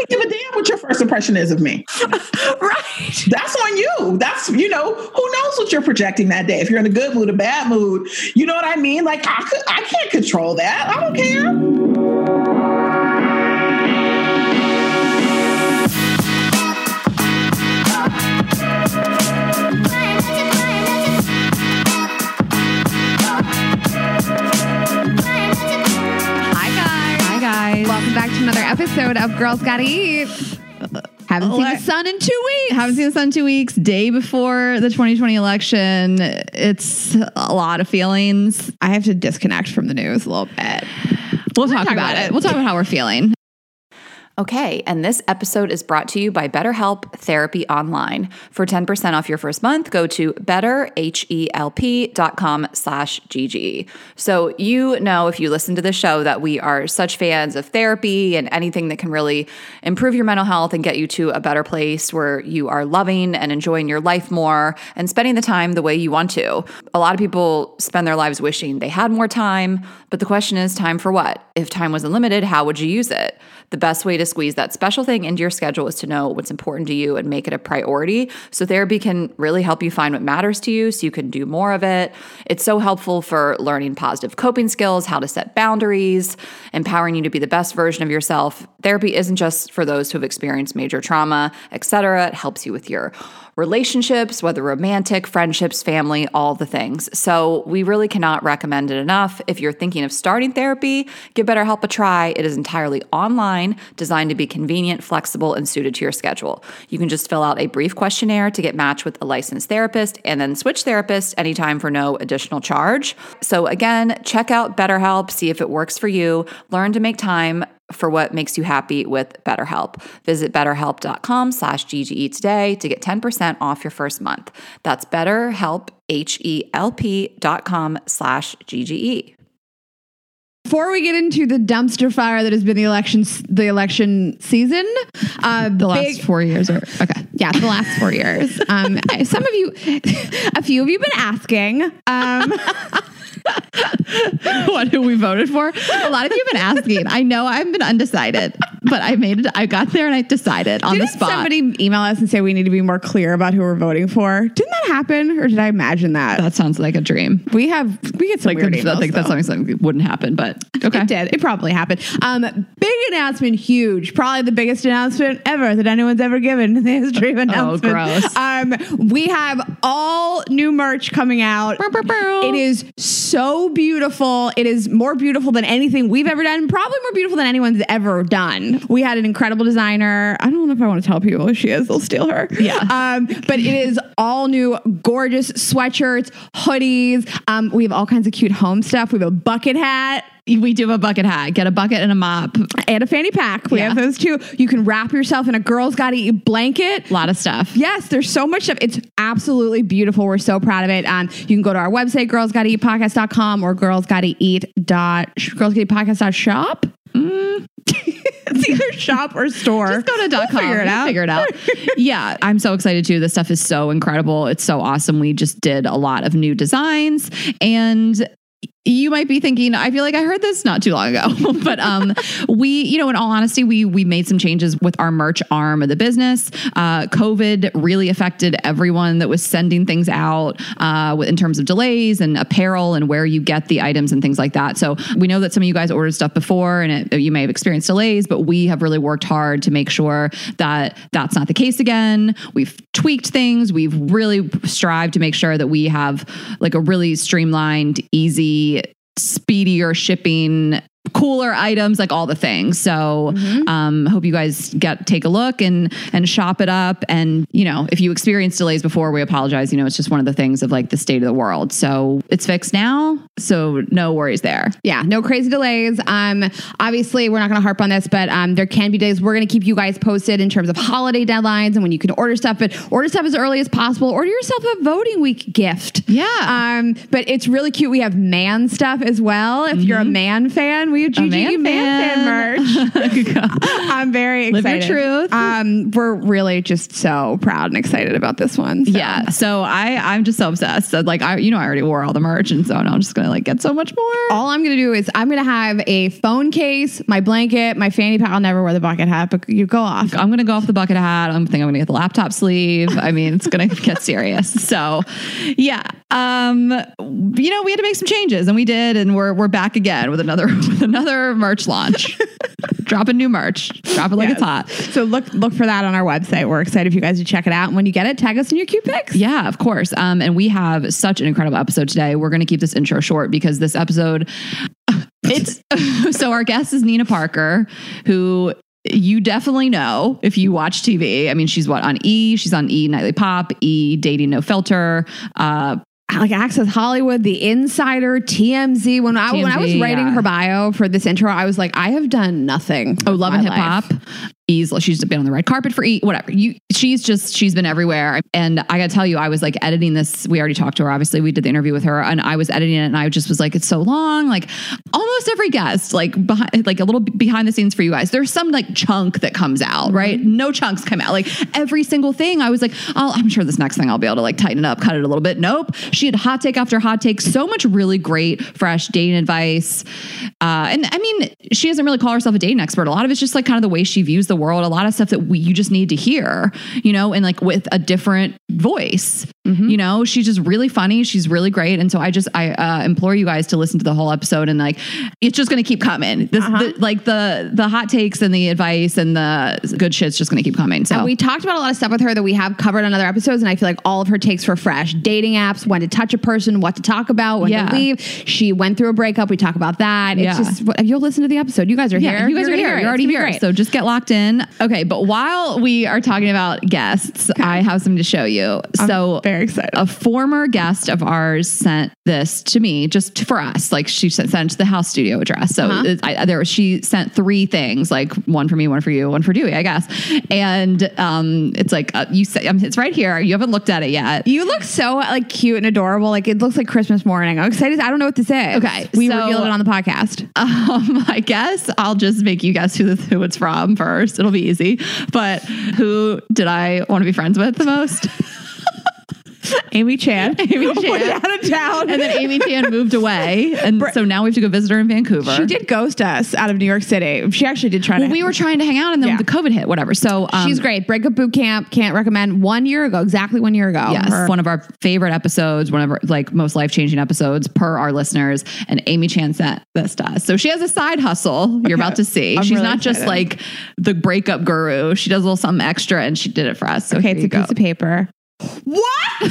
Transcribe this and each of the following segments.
could give a damn what your first impression is of me. right. That's on you. That's, you know, who knows what you're projecting that day. If you're in a good mood, a bad mood, you know what I mean? Like I could I can't control that. I don't care. Episode of Girls Gotta Eat. Haven't seen the sun in two weeks. Haven't seen the sun in two weeks. Day before the 2020 election. It's a lot of feelings. I have to disconnect from the news a little bit. We'll talk, about, it. We'll talk about how we're feeling. Okay, and this episode is brought to you by BetterHelp Therapy Online. For 10% off your first month, go to betterhelp.com slash GG. So you know, if you listen to the show, that we are such fans of therapy and anything that can really improve your mental health and get you to a better place where you are loving and enjoying your life more and spending the time the way you want to. A lot of people spend their lives wishing they had more time, but the question is time for what? If time was unlimited, how would you use it? The best way to squeeze that special thing into your schedule is to know what's important to you and make it a priority. So, therapy can really help you find what matters to you so you can do more of it. It's so helpful for learning positive coping skills, how to set boundaries, empowering you to be the best version of yourself. Therapy isn't just for those who have experienced major trauma, etc. It helps you with your relationships, whether romantic, friendships, family, all the things. So, we really cannot recommend it enough. If you're thinking of starting therapy, give BetterHelp a try. It is entirely online, designed to be convenient, flexible, and suited to your schedule. You can just fill out a brief questionnaire to get matched with a licensed therapist and then switch therapists anytime for no additional charge. So, again, check out BetterHelp, see if it works for you, learn to make time for what makes you happy with BetterHelp. Visit betterhelp.com slash GGE today to get 10% off your first month. That's betterhelp, H-E-L-P dot com slash E. GGE. Before we get into the dumpster fire that has been the election, the election season, uh, The last big- four years are okay. yeah, the last four years. Um, some of you, a few of you, have been asking. Um, what who we voted for. A lot of you have been asking. I know I've been undecided, but I made it. I got there and I decided on didn't the spot. Did somebody email us and say we need to be more clear about who we're voting for? Didn't that happen, or did I imagine that? that sounds like a dream. we have we get some Like weird I emails, think that's though. something that wouldn't happen, but okay. It did. It probably happened. Um, big announcement, huge. Probably the biggest announcement ever that anyone's ever given in the history of announcements. Oh, gross. Um, we have all new merch coming out. It is so beautiful. It is more beautiful than anything we've ever done. Probably more beautiful than anyone's ever done. We had an incredible designer. I don't know if I want to tell people who she is. They'll steal her. Yeah. Um, but it is all new, gorgeous sweatshirts, hoodies. Um, we have all kinds of cute home stuff. We have a bucket hat We do have a bucket hat. Get a bucket and a mop. and a fanny pack. We Yeah. have those too. You can wrap yourself in a girl's gotta eat blanket. A lot of stuff. Yes, there's so much stuff. It's absolutely beautiful. We're so proud of it. Um, you can go to our website, girlsgottaeatpodcast.com or girlsgottaeat dot girlsgottaeatpodcast.shop. Mm. it's either shop or store. Just go to dot We'll com. Figure it out. Figure it out. yeah, I'm so excited too. This stuff is so incredible. It's so awesome. We just did a lot of new designs and you might be thinking, I feel like I heard this not too long ago, but um, we, you know, in all honesty, we we made some changes with our merch arm of the business. Uh, COVID really affected everyone that was sending things out uh, in terms of delays and apparel and where you get the items and things like that. So we know that some of you guys ordered stuff before and it, you may have experienced delays, but we have really worked hard to make sure that that's not the case again. We've tweaked things. We've really strived to make sure that we have like a really streamlined, easy, speedier shipping cooler items like all the things so um hope you guys get take a look and and shop it up and you know if you experienced delays before we apologize you know it's just one of the things of like the state of the world so it's fixed now so no worries there Yeah, no crazy delays. Um, obviously, we're not going to harp on this, but um, there can be days. We're going to keep you guys posted in terms of holiday deadlines and when you can order stuff. But order stuff as early as possible. Order yourself a voting week gift. Yeah. Um, but it's really cute. We have man stuff as well. If you're a man fan, fan. We have A GGE man, fan merch. I'm very Live your excited. truth. Um, we're really just so proud and excited about this one. so. Yeah, so I I'm just so obsessed. So, Like I, you know, I already wore all the merch, and so now I'm just gonna like get so much more. All I'm gonna do is I'm gonna have a phone case, my blanket, my fanny pack. I'll never wear the bucket hat, but you go off. I'm gonna go off the bucket hat. I'm thinking I'm gonna get the laptop sleeve. I mean, it's gonna get serious. So, yeah, um, you know, we had to make some changes, and we did, and we're we're back again with another with another merch launch. Dropping new merch. Drop it like it's hot. So look look for that on our website. We're excited for you guys to check it out. And when you get it, tag us in your cute pics. Yeah, of course. Um, and we have such an incredible episode today. We're going to keep this intro short because this episode, it's so our guest is Nina Parker, who you definitely know if you watch TV. I mean, she's what on E? She's on E Nightly Pop, E Dating No Filter. Uh, like Access Hollywood, The Insider, TMZ. When I when I was writing yeah. her bio for this intro, I was like, I have done nothing. Oh, Love and Hip. Hop. E's she's been on the red carpet for E, whatever. You she's just she's been everywhere. And I gotta tell you, I was like editing this. We already talked to her. Obviously, we did the interview with her, and I was editing it, and I just was like, it's so long. Like almost every guest, like behind, like a little behind the scenes for you guys. There's some like chunk that comes out, right? No chunks come out. Like every single thing. I was like, oh, I'm sure this next thing I'll be able to like tighten it up, cut it a little bit. Nope. She had hot take after hot take. So much really great, fresh dating advice. Uh, and I mean, she doesn't really call herself a dating expert. A lot of it's just like kind of the way she views the world. A lot of stuff that we you just need to hear, you know, and like with a different voice. You know, she's just really funny. She's really great. And so I just I uh, implore you guys to listen to the whole episode and like it's just going to keep coming. This the, like the the hot takes and the advice and the good shit's just going to keep coming. So And we talked about a lot of stuff with her that we have covered on other episodes, and I feel like all of her takes were fresh. Dating apps, when to touch a person, what to talk about, when Yeah. to leave. She went through a breakup. We talk about that. It's Yeah. just you'll listen to the episode. You guys are Yeah, here. you guys You're are gonna here. You're already here. great. So just get locked in. Okay, but while we are talking about guests, I have something to show you. so very excited. a former guest of ours sent this to me just for us. Like she sent, sent it to the house studio address. So Uh-huh. it- I, there, she sent three things, like one for me, one for you, one for Dewey, I guess. And um, it's like uh, you say, um, it's right here. You haven't looked at it yet. You look so like cute and adorable. Like it looks like Christmas morning. I'm excited. I don't know what this is. Okay, we so- revealed it on the podcast. Um, I guess I'll just make you guess who the, who it's from first. It'll be easy. But who did I want to be friends with the most? Amy Chan. Amy Went Chan. out of town. And then Amy Chan moved away, and so now we have to go visit her in Vancouver. she did ghost us out of New York City. She actually did try Well, to. we were trying to hang out, and then Yeah. the COVID hit. Whatever. So um, She's great. Breakup boot camp. Can't recommend. One year ago, exactly one year ago. Yes, Her- one of our favorite episodes, one of our like most life changing episodes per our listeners. And Amy Chan sent this to us. So she has a side hustle. You're about to see. I'm She's really not just like the breakup guru. She does a little something extra, and she did it for us. So okay, it's a go. piece of paper. What?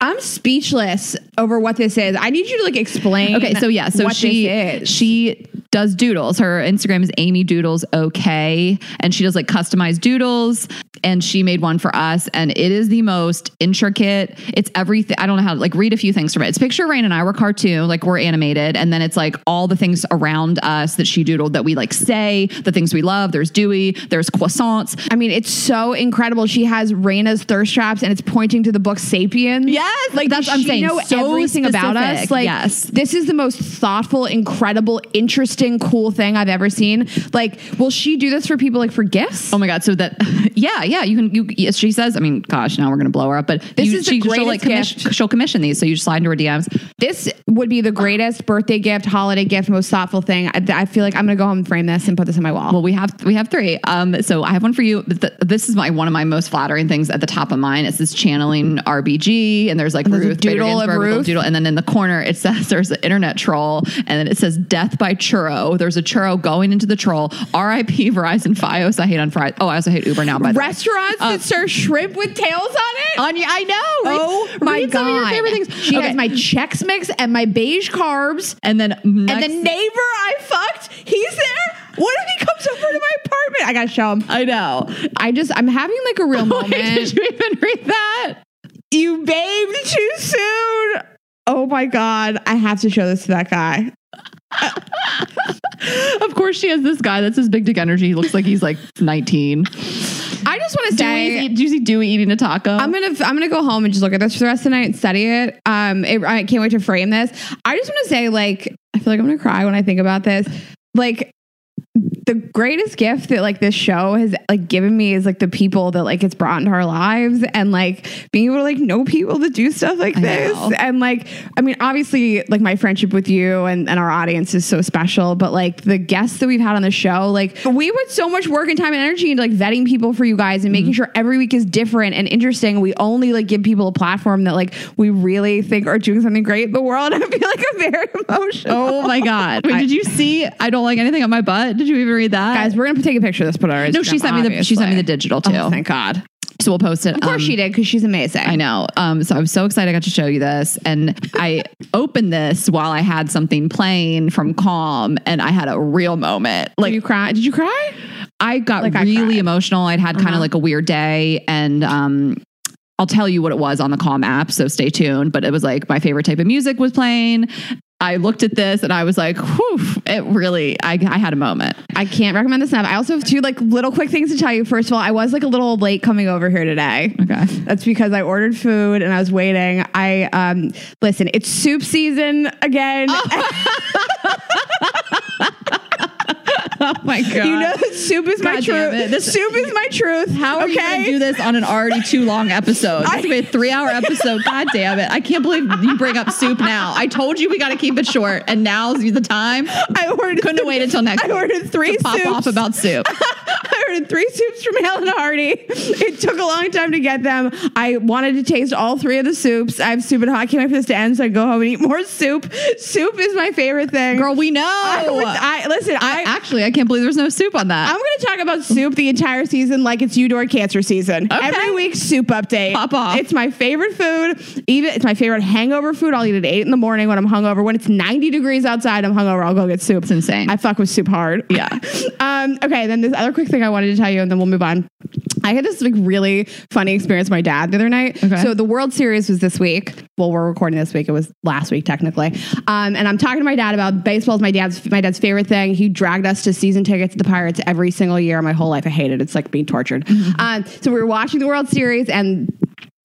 I'm speechless over what this is. I need you to like explain. Okay, so yeah, so what she she does doodles. Her Instagram is Amy Doodles OK, and she does like customized doodles. And she made one for us, and it is the most intricate. It's everything. I don't know how to like read a few things from it. It's picture Rain and I were cartoon, like we're animated, and then it's like all the things around us that she doodled that we like say, the things we love. There's Dewey, there's croissants. I mean, it's so incredible. She has Rayna's thirst traps, and it's pointing to the book *Sapiens*. Yes, like that's I'm saying. Know So everything about us. specific. Like, Yes. this is the most thoughtful, incredible, interesting, cool thing I've ever seen. Like, will she do this for people like for gifts? Oh my god! So that yeah, yeah, you can. You yes, she says. I mean, gosh, now we're gonna blow her up. But This you, is the she, she'll like commission, gift. she'll commission these. So you just slide into her DMs. This would be the greatest birthday gift, holiday gift, most thoughtful thing. I, I feel like I'm gonna go home and frame this and put this on my wall. Well, we have we have three. Um, so I have one for you. Th- This is my one of my most flattering things at the top of mine. It's this channeling RBG, and there's like there's Ruth doodle of Ginsburg Ruth. doodle, and then in the corner it says there's an internet troll, and then it says death by churro. There's a churro going into the troll. R.I.P. Verizon FiOS. I hate on Friday. Oh, I also hate Uber now. By. Restaurants uh, that serve shrimp with tails on it. On I know. Read- Oh my read god! some of your favorite things. She Okay. has my Chex Mix and my beige carbs. and then And the neighbor I fucked, he's there. What if he comes over to my apartment? I gotta show him. I know. I just, I'm having like a real Wait, moment. did you even read that? you babed too soon. Oh my god! I have to show this to that guy. Of course, she has this guy that's his big dick energy. He looks like he's like 19. I just want to say. Did you see Dewey eating a taco? I'm gonna I'm gonna go home and just look at this for the rest of the night and study it. Um, it, I can't wait to frame this. I just want to say, like, I feel like I'm gonna cry when I think about this. Like, the greatest gift that like this show has like given me is like the people that like it's brought into our lives and like being able to like know people that do stuff like I this know. and like I mean obviously like my friendship with you and, and our audience is so special but like the guests that we've had on the show like we put so much work and time and energy into like vetting people for you guys and making mm-hmm. sure every week is different and interesting we only like give people a platform that like we really think are doing something great in the world I feel like I'm very oh emotional oh my god! Wait, I- did you see? I don't like anything on my butt. Did you even read that, guys we're gonna take a picture of this put our No, she sent me the she sent me the digital too. Oh, thank God. so we'll post it. Of course Um, she did because she's amazing. I know. Um, so I'm so excited I got to show you this. And I opened this while I had something playing from Calm and I had a real moment. Like Like you cry? Did you cry? I got Like really cried. emotional. I'd had kind of Uh-huh. like a weird day and um I'll tell you what it was on the Calm app, so stay tuned. But it was like my favorite type of music was playing. I looked at this and I was like, whew, it really, I, I had a moment. I can't recommend this enough. I also have two like little quick things to tell you. First of all, I was like a little late coming over here today. Okay. That's because I ordered food and I was waiting. I um listen, it's soup season again. Oh Oh my God. you know that soup is my God damn truth. This- soup is my truth. How are you going to do this on an already too long episode? This will be a three hour episode. God damn it. I can't believe you bring up soup now. I told you we got to keep it short, and now's the time. I ordered Couldn't have waited until next I ordered three pop soups. off about soup. I ordered three soups from Hale and Hearty. It took a long time to get them. I wanted to taste all three of the soups. I have soup and hot. I can't wait for this to end so I go home and eat more soup. Soup is my favorite thing. Girl, we know. I, was- I- listen. I, Actually, I can't believe there's no soup on that. I'm going to talk about soup the entire season like it's Eudora cancer season. Okay. Every week, soup update. Pop off. It's my favorite food. Even it's my favorite hangover food. I'll eat it at eight in the morning when I'm hungover. When it's 90 degrees outside, I'm hungover. I'll go get soup. It's insane. I fuck with soup hard. Yeah. um. Okay. Then this other quick thing I wanted to tell you, and then we'll move on. I had this like really funny experience with my dad the other night. Okay. So the World Series was this week. Well, we're recording this week. It was last week technically. Um, and I'm talking to my dad about baseball. Is my dad's my dad's favorite thing. He dragged us to season tickets to the Pirates every single year. My whole life, I hated it. It's like being tortured. Um, so we were watching the World Series and.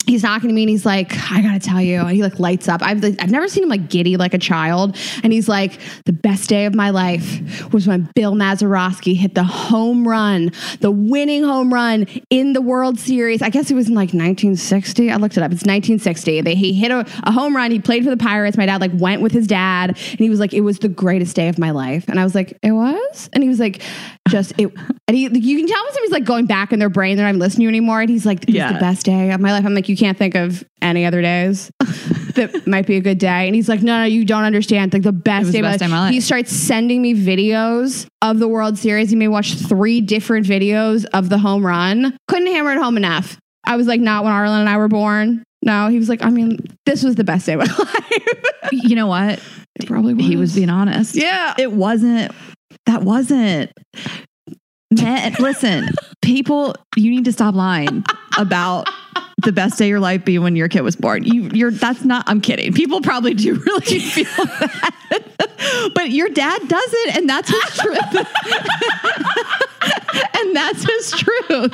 He's talking to me and he's like, I gotta tell you, and he like lights up. I've I've never seen him like giddy like a child. And he's like, the best day of my life was when Bill Mazeroski hit the home run, the winning home run in the World Series. I guess it was in like 1960. I looked it up. It's 1960. They, he hit a, a home run. He played for the Pirates. My dad like went with his dad, and he was like, it was the greatest day of my life. And I was like, it was. And he was like, just it. And he, you can tell when somebody's like going back in their brain. They're not even listening to you anymore. And he's like, it was Yeah. the best day of my life. I'm like, you can't think of any other days that might be a good day. And he's like, no, no, you don't understand. Like the best, day, the of best day of my life. He starts sending me videos of the World Series. He may watch three different videos of the home run. Couldn't hammer it home enough. I was like, not when Arlen and I were born. No, he was like, I mean, this was the best day of my life. you know what? it probably was. He was being honest. Yeah. It wasn't. That wasn't. Man, listen, people, you need to stop lying about the best day of your life be when your kid was born. You, you're. That's not. I'm kidding. People probably do really feel that, but your dad doesn't, and that's his truth. and that's his truth.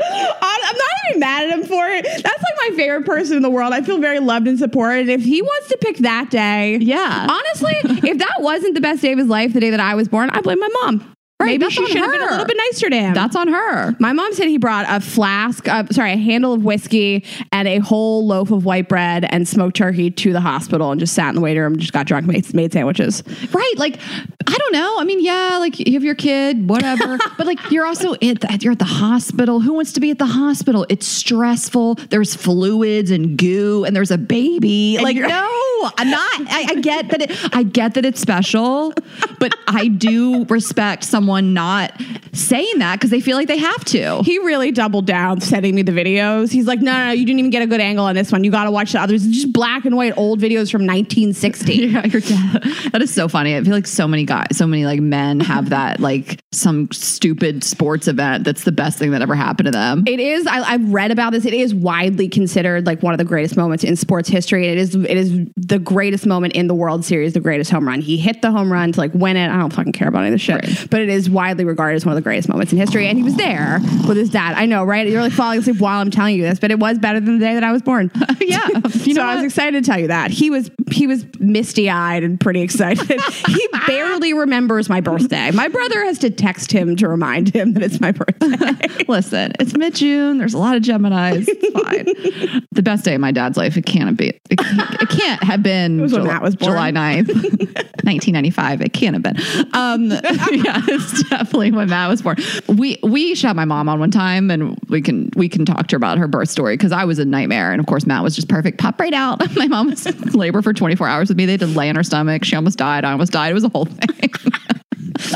I'm not even mad at him for it. That's like my favorite person in the world. I feel very loved and supported. If he wants to pick that day, Yeah. Honestly, if that wasn't the best day of his life, the day that I was born, I blame my mom. Right, Maybe that's she should have been a little bit nicer to him. That's on her. my mom said he brought a flask, uh, sorry, a handle of whiskey and a whole loaf of white bread and smoked turkey to the hospital and just sat in the waiting room and just got drunk, made, made sandwiches. Right. Like, I don't know. I mean, yeah, like you have your kid, whatever. but like you're also at the, you're at the hospital. Who wants to be at the hospital? It's stressful. There's fluids and goo and there's a baby. like, no, I'm not. I, I get that it, I get that it's special, but I do respect someone not saying that because they feel like they have to. He really doubled down sending me the videos. He's like, no, no, no, you didn't even get a good angle on this one. You got to watch the others. It's just black and white old videos from 1960. Yeah, your dad. That is so funny. I feel like so many guys, so many like men have that like some stupid sports event that's the best thing that ever happened to them. It is. I, I've read about this. It is widely considered like one of the greatest moments in sports history. It is. It is the greatest moment in the World Series, the greatest home run. He hit the home run to like win it. I don't fucking care about any of this shit, but it is widely regarded as one of the greatest moments in history. And he was there with his dad. I know, right? You're like falling asleep while I'm telling you this, but it was better than the day that I was born. yeah. you so I was excited to tell you that he was he was misty eyed and pretty excited. he barely remembers my birthday. My brother has to text him to remind him that it's my birthday. Listen, it's mid June. There's a lot of Geminis. It's fine. the best day of my dad's life. It can't be. It can't, it can't have been Jul- Matt was born. July 9th, 1995. It can't have been. Um, yeah, it's definitely when Matt was born. We we shot my mom on one time, and we can we can talk to her about her birth story because I was a nightmare, and of course Matt was just perfect. Pop right out. My mom was in labor for 24 hours with me. They to lay on her stomach. She almost died. I almost died. It was a whole thing.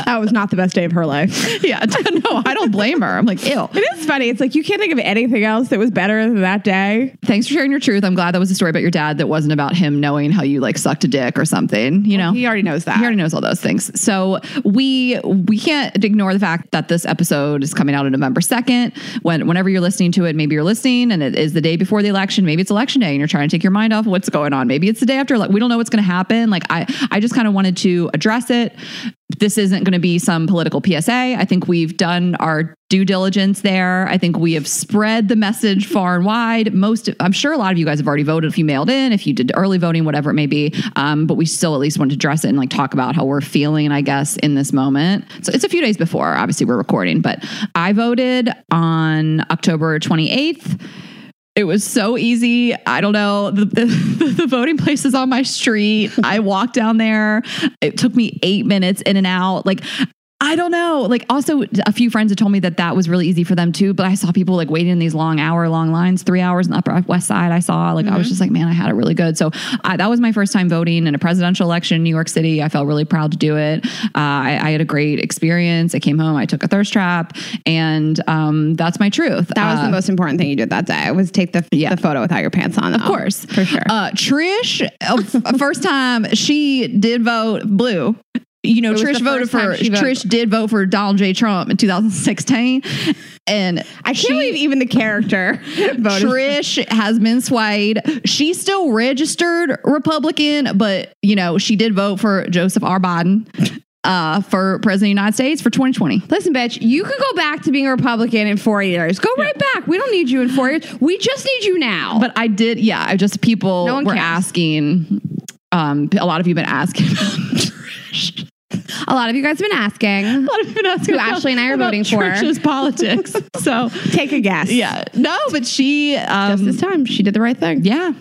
that was not the best day of her life. yeah, no, I don't blame her. I'm like, ew. It is funny. It's like you can't think of anything else that was better than that day. Thanks for sharing your truth. I'm glad that was a story about your dad that wasn't about him knowing how you like sucked a dick or something. You know, He already knows that. he already knows all those things. So we we can't ignore the fact that this episode is coming out on November second. When whenever you're listening to it, maybe you're listening and it is the day before the election. Maybe it's election day and you're trying to take your mind off what's going on. Maybe it's the day after. Like we don't know what's going to happen. Like I I just kind of wanted to address it. This isn't going to be some political PSA. I think we've done our due diligence there. I think we have spread the message far and wide. Most, I'm sure a lot of you guys have already voted if you mailed in, if you did early voting, whatever it may be. Um, but we still at least want to address it and like talk about how we're feeling, I guess, in this moment. So it's a few days before, obviously, we're recording, but I voted on October 28th. It was so easy. I don't know. The, the, the voting place is on my street. I walked down there. It took me eight minutes in and out. Like, I don't know. Like, also, a few friends had told me that that was really easy for them too. But I saw people like waiting in these long hour long lines, three hours in the Upper West Side. I saw like I was just like, man, I had it really good. So I, that was my first time voting in a presidential election in New York City. I felt really proud to do it. Uh, I, I had a great experience. I came home. I took a thirst trap, and um, that's my truth. That was Uh, the most important thing you did that day. Was take the, Yeah. the photo without your pants on. of course, for sure. Uh, Trish, uh, first time she did vote blue. You know, Trish voted for voted- Trish did vote for Donald J. Trump in 2016, and I can't she- believe even the character voted. Trish has been swayed. She's still registered Republican, but you know she did vote for Joseph R. Biden uh, for president of the United States for 2020. Listen, bitch, you could go back to being a Republican in four years. Go right back. We don't need you in four years. We just need you now. But I did, yeah. I just people No were cares. asking. Um, a lot of you have been asking. About Trish. a lot of you guys have been asking. A lot of you have been asking Who Ashley and I are voting for. Trish's politics. so Take a guess. yeah, no, but she um, Just this time, she did the right thing. yeah.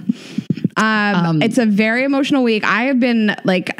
Um, Um, it's a very emotional week. I have been like,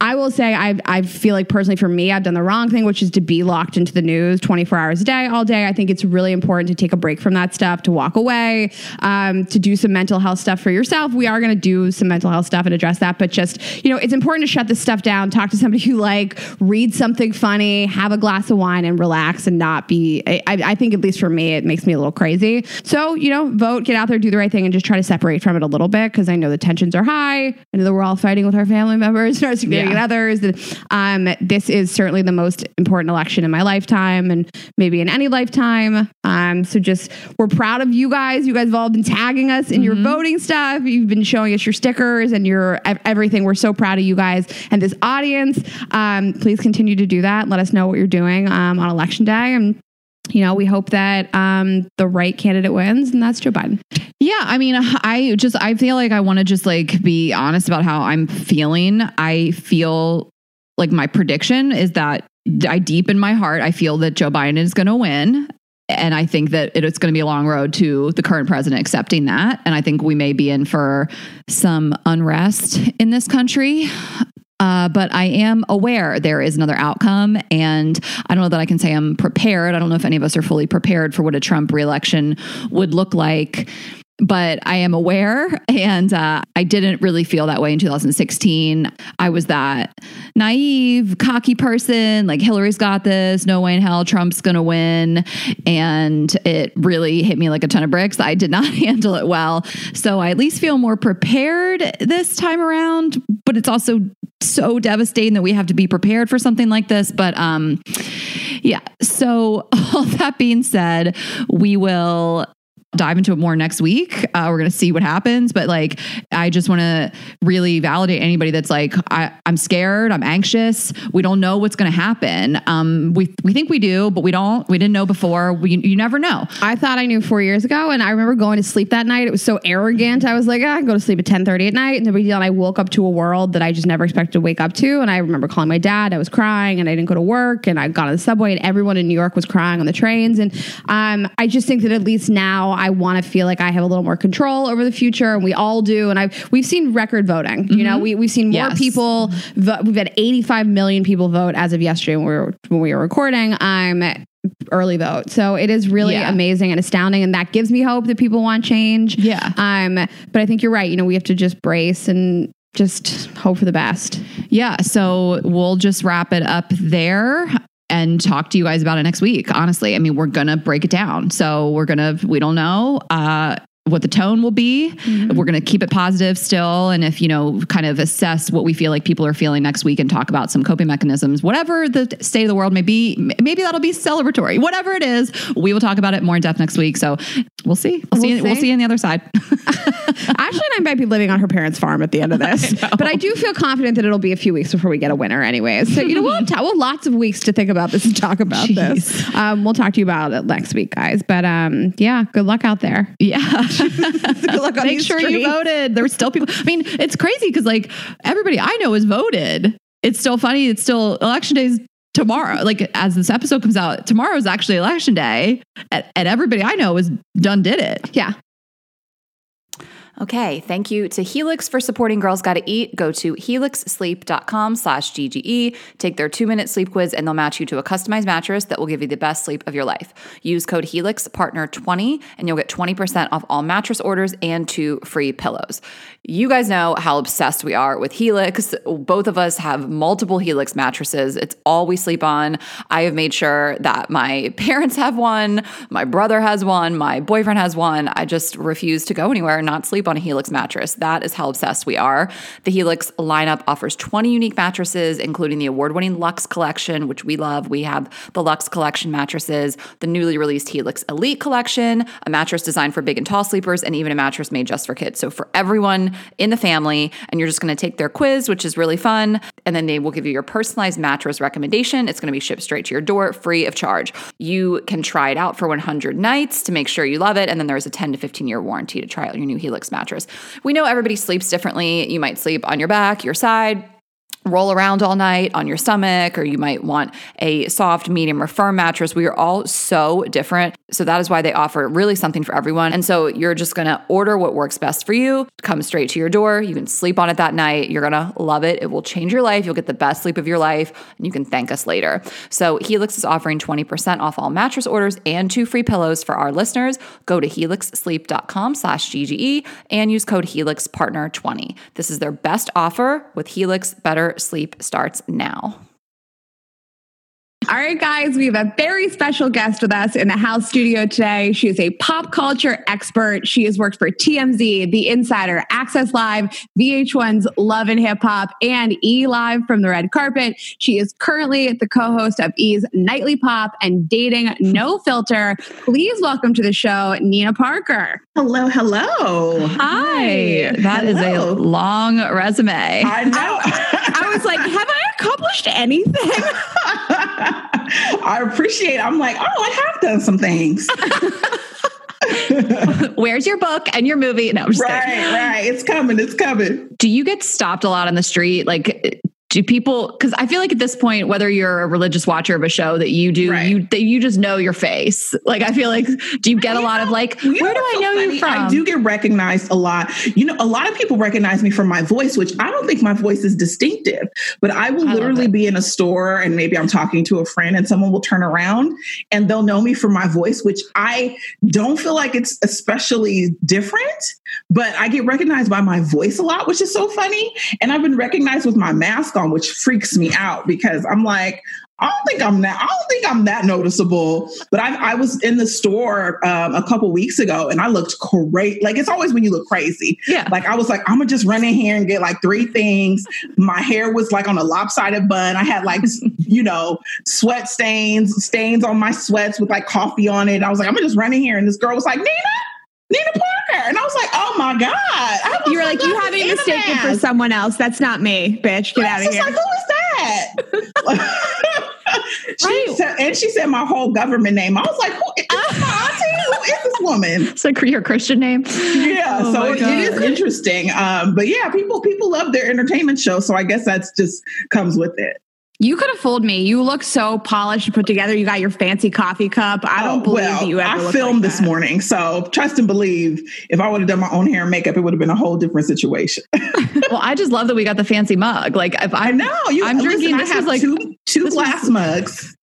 I will say, I I feel like personally for me, I've done the wrong thing, which is to be locked into the news 24 hours a day, all day. I think it's really important to take a break from that stuff, to walk away, um, to do some mental health stuff for yourself. We are going to do some mental health stuff and address that, but just you know, it's important to shut this stuff down. Talk to somebody you like, read something funny, have a glass of wine, and relax, and not be. I, I I think at least for me, it makes me a little crazy. So you know, vote, get out there, do the right thing, and just try to separate from it a little bit because I know the tensions are high. I know that we're all fighting with our family members and our significant Yeah. others. And, um, this is certainly the most important election in my lifetime, and maybe in any lifetime. Um, so just we're proud of you guys. You guys have all been tagging us in your voting stuff. You've been showing us your stickers and your everything. We're so proud of you guys and this audience. Um, please continue to do that. Let us know what you're doing um, on election day and. You know, we hope that um, the right candidate wins, and that's Joe Biden. Yeah, I mean, I just I feel like I want to just like be honest about how I'm feeling. I feel like my prediction is that I deep in my heart I feel that Joe Biden is going to win. And I think that it's going to be a long road to the current president accepting that. And I think we may be in for some unrest in this country. Uh, but I am aware there is another outcome. And I don't know that I can say I'm prepared. I don't know if any of us are fully prepared for what a Trump reelection would look like. But I am aware, and uh, I didn't really feel that way in 2016. I was that naive, cocky person, like Hillary's got this, no way in hell Trump's gonna win. And it really hit me like a ton of bricks. I did not handle it well. So I at least feel more prepared this time around, but it's also so devastating that we have to be prepared for something like this. But um, yeah. So all that being said, we will dive into it more next week. Uh, we're going to see what happens. But like, I just want to really validate anybody that's like, I, I'm scared, I'm anxious. We don't know what's going to happen. Um, we, we think we do, but we don't. We didn't know before. We, you never know. I thought I knew four years ago, and I remember going to sleep that night. It was so arrogant. I was like, ah, I can go to sleep at ten thirty at night, no big deal. And I woke up to a world that I just never expected to wake up to. And I remember calling my dad. I was crying, and I didn't go to work. And I got on the subway, and everyone in New York was crying on the trains. And um, I just think that at least now want to feel like I have a little more control over the future, and we all do. And I we've seen record voting. You know, we we've seen more Yes. people. Vo- we've had eighty five million people vote as of yesterday when we were when we were recording. I'm early vote. So it is really Yeah. amazing and astounding. And that gives me hope that people want change. Yeah. Um, but I think you're right. You know, we have to just brace and just hope for the best. Yeah. So we'll just wrap it up there and talk to you guys about it next week. Honestly, I mean, we're to break it down. So we're to, we don't know. Uh, what the tone will be. We're going to keep it positive still. And if, you know, kind of assess what we feel like people are feeling next week and talk about some coping mechanisms, whatever the state of the world may be, maybe that'll be celebratory. Whatever it is, we will talk about it more in depth next week. So we'll see. We'll, see. We'll We'll see. see you on the other side. Ashley and I might be living on her parents' farm at the end of this, but I do feel confident that it'll be a few weeks before we get a winner, anyways. So you know, we'll have, we'll have lots of weeks to think about this and talk about this. Um, we'll talk to you about it next week, guys. But um, yeah, good luck out there. Yeah. Good luck on Make sure you voted. There were still people. I mean, it's crazy because like everybody I know has voted. It's still funny. It's still election days tomorrow. Like as this episode comes out, tomorrow is actually election day, and, and everybody I know is done did it. Yeah. Okay, thank you to Helix for supporting Girls Gotta Eat. Go to helixsleep.com slash GGE, take their two-minute sleep quiz, and they'll match you to a customized mattress that will give you the best sleep of your life. Use code HelixPartner20 and you'll get 20% off all mattress orders and two free pillows. You guys know how obsessed we are with Helix. Both of us have multiple Helix mattresses. It's all we sleep on. I have made sure that my parents have one, my brother has one, my boyfriend has one. I just refuse to go anywhere and not sleep on a Helix mattress. That is how obsessed we are. The Helix lineup offers 20 unique mattresses, including the award winning Luxe collection, which we love. We have the Luxe collection mattresses, the newly released Helix Elite collection, a mattress designed for big and tall sleepers, and even a mattress made just for kids. So for everyone in the family, and you're just going to take their quiz, which is really fun. And then they will give you your personalized mattress recommendation. It's going to be shipped straight to your door free of charge. You can try it out for 100 nights to make sure you love it. And then there's a 10 to 15 year warranty to try out your new Helix mattress. We know everybody sleeps differently. You might sleep on your back, your side, roll around all night on your stomach, or you might want a soft, medium, or firm mattress. We are all so different. So that is why they offer really something for everyone. And so you're just gonna order what works best for you, come straight to your door. You can sleep on it that night. You're gonna love it. It will change your life. You'll get the best sleep of your life, and you can thank us later. So Helix is offering 20% off all mattress orders and two free pillows for our listeners. Go to helixsleep.com slash GGE and use code HelixPartner20. This is their best offer with Helix Better Sleep starts now. All right, guys, we have a very special guest with us in the house studio today. She is a pop culture expert. She has worked for TMZ, The Insider, Access Live, VH1's Love and Hip Hop, and E Live from the Red Carpet. She is currently the co host of E's Nightly Pop and Dating No Filter. Please welcome to the show, Nina Parker. Hello, hello. Hi. That is Hello. a long resume. I know. I was like, have I accomplished anything? I appreciate. I'm like, oh, I have done some things. Where's your book and your movie? No, I'm just right, kidding. right. It's coming. It's coming. Do you get stopped a lot on the street? Like, do people? Because I feel like at this point, whether you're a religious watcher of a show that you do, Right. you that you just know your face. Like, I feel like, do you get a lot of like, where do I so know you from? I do get recognized a lot. You know, a lot of people recognize me from my voice, which I don't think my voice is distinctive. But I will I literally be in a store and maybe I'm talking to a friend and someone will turn around and they'll know me from my voice, which I don't feel like it's especially different. But I get recognized by my voice a lot, which is so funny. And I've been recognized with my mask on, which freaks me out because I'm like, I don't think I'm that. I don't think I'm that noticeable. But I, I was in the store um, a couple weeks ago, and I looked great. Like it's always when you look crazy. Yeah. Like I was like, I'm gonna just run in here and get like three things. My hair was like on a lopsided bun. I had like, you know, sweat stains, stains on my sweats with like coffee on it. I was like, I'm gonna just run in here, and this girl was like, Nina. Nina Parker. And I was like, oh my God. I You were like, you have me mistaken for someone else. That's not me, bitch. Get out of here. like, who is that? she said, and she said my whole government name. I was like, who is this my auntie? Who is this woman? It's like your Christian name. Yeah, Oh so it, it is interesting. Um, but yeah, people people love their entertainment show, so I guess that's just comes with it. You could have fooled me. You look so polished and put together. You got your fancy coffee cup. I don't Oh, believe well, you ever I filmed like this that. morning, so trust and believe. If I would have done my own hair and makeup, it would have been a whole different situation. Well, I just love that we got the fancy mug. Like if I I know you. I'm listen, drinking- I this have like- two two this was- glass mugs.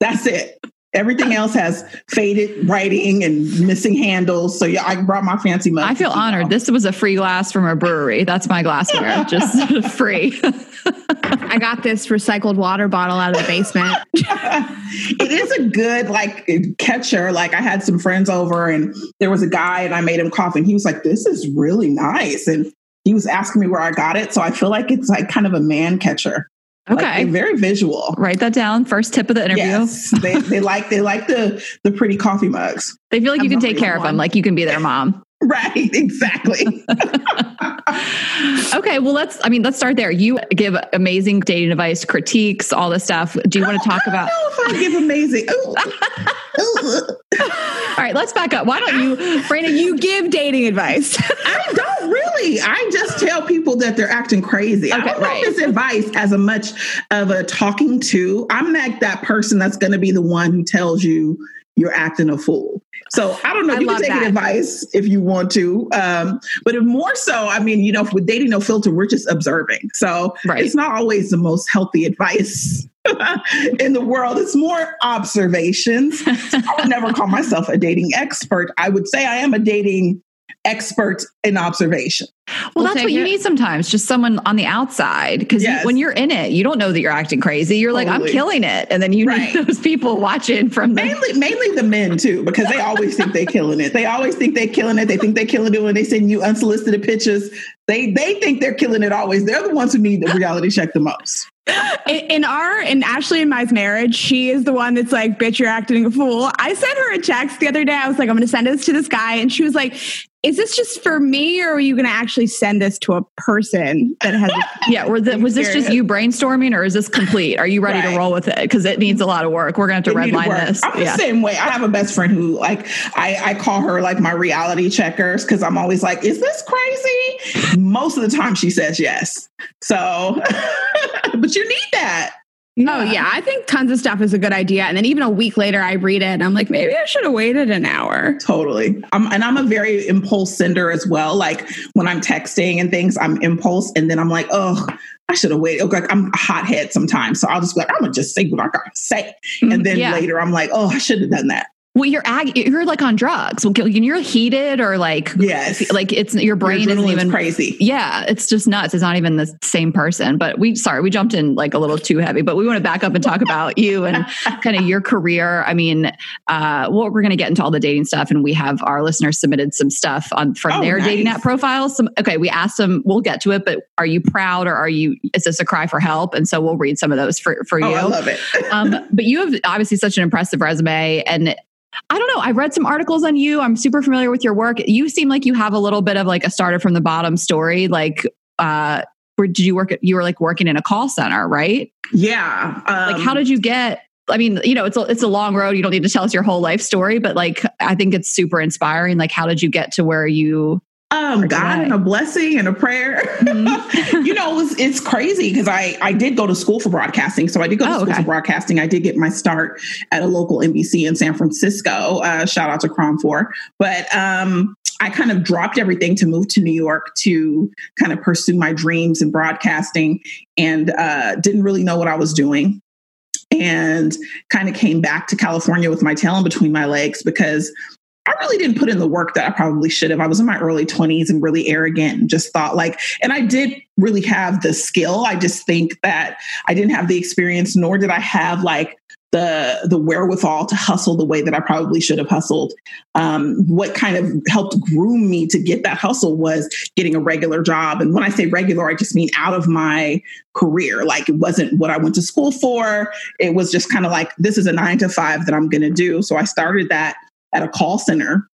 That's it. Everything else has faded writing and missing handles. So yeah, I brought my fancy mug. I feel honored. all. This was a free glass from a brewery. That's my glassware, just free. I got this recycled water bottle out of the basement. it is a good like catcher. Like I had some friends over and there was a guy and I made him coffee and he was like, This is really nice. And he was asking me where I got it. So I feel like it's like kind of a man catcher. Like, Okay. they're very visual. Write that down. First tip of the interview. Yes. they, they like they like the the pretty coffee mugs. They feel like you I'm can take care of them. Like you can be their mom. Right, exactly. Okay. Well, let's, I mean, let's start there. You give amazing dating advice, critiques, all this stuff. Do you want to talk I about? don't know if I give amazing. All right, let's back up. Why don't you, Brandon, you give dating advice. I don't really. I just tell people that they're acting crazy. I don't right. it's advice as a much of a talking to. I'm not that person that's going to be the one who tells you you're acting a fool. So I don't know. I you can take that. advice if you want to, um, but if more so, I mean, you know, with dating no filter, we're just observing. So Right. it's not always the most healthy advice in the world. It's more observations. I would never call myself a dating expert. I would say I am a dating expert in observation. well, We'll that's what you it. need sometimes, just someone on the outside. Because Yes. when you're in it, you don't know that you're acting crazy. You're like, I'm killing it. And then you Right. need those people watching from the. Mainly, mainly the men too, because they always think they're killing it. They always think they're killing it. They think they're killing it when they send you unsolicited pictures. They they think they're killing it always. They're the ones who need the reality check the most. in, in our in Ashley and Mai's marriage, she is the one that's like, "Bitch, you're acting a fool." I sent her a text the other day. I was like, "I'm going to send this to this guy," and she was like, "Is this just for me, or are you going to actually send this to a person that has?" A- Yeah, was, it, was this just you brainstorming or is this complete? Are you ready Right. to roll with it? Because it needs a lot of work. We're going to have to They need to redline this. I'm the same way. I have a best friend who like I, I call her like my reality checkers because I'm always like, is this crazy? Most of the time she says yes. So but you need that. Oh yeah, I think tons of stuff is a good idea. And then even a week later, I read it and I'm like, maybe I should have waited an hour. Totally. I'm, and I'm a very impulse sender as well. Like when I'm texting and things, I'm impulse. And then I'm like, oh, I should have waited. Like I'm a hothead sometimes. So I'll just be like, I'm going to just say what I got to say. And mm, then Yeah. later I'm like, oh, I should have done that. Well, you're ag- you're like on drugs. When you're heated or like Yes. like it's your brain isn't even crazy. Yeah, it's just nuts. It's not even the same person. But we sorry, we jumped in like a little too heavy. But we want to back up and talk about you and kind of your career. I mean, uh, well, we're going to get into all the dating stuff, and we have our listeners submitted some stuff on from Oh, their dating app profiles. Some okay, we asked them. We'll get to it, but are you proud or are you? Is this a cry for help? And so we'll read some of those for for Oh, you I love it. um, but you have obviously such an impressive resume and I don't know. I read some articles on you. I'm super familiar with your work. You seem like you have a little bit of like a started from the bottom story. Like, uh, where did you work? At, you were like working in a call center, right? yeah. Um, Like, how did you get? I mean, you know, it's a, it's a long road. You don't need to tell us your whole life story, but like, I think it's super inspiring. Like, how did you get to where you? Um, God and a blessing and a prayer. Mhm. you know, it was, it's crazy because I, I did go to school for broadcasting. So I did go to Oh, school okay. for broadcasting. I did get my start at a local NBC in San Francisco. Uh, shout out to KRON 4. But um, I kind of dropped everything to move to New York to kind of pursue my dreams in broadcasting and uh, didn't really know what I was doing. And kind of came back to California with my tail in between my legs because I really didn't put in the work that I probably should have. I was in my early 20s and really arrogant and just thought like, and I did really have the skill. I just think that I didn't have the experience, nor did I have like the the wherewithal to hustle the way that I probably should have hustled. Um, what kind of helped groom me to get that hustle was getting a regular job. And when I say regular, I just mean out of my career. Like it wasn't what I went to school for. It was just kind of like this is a nine to five that I'm going to do. So I started that at a call center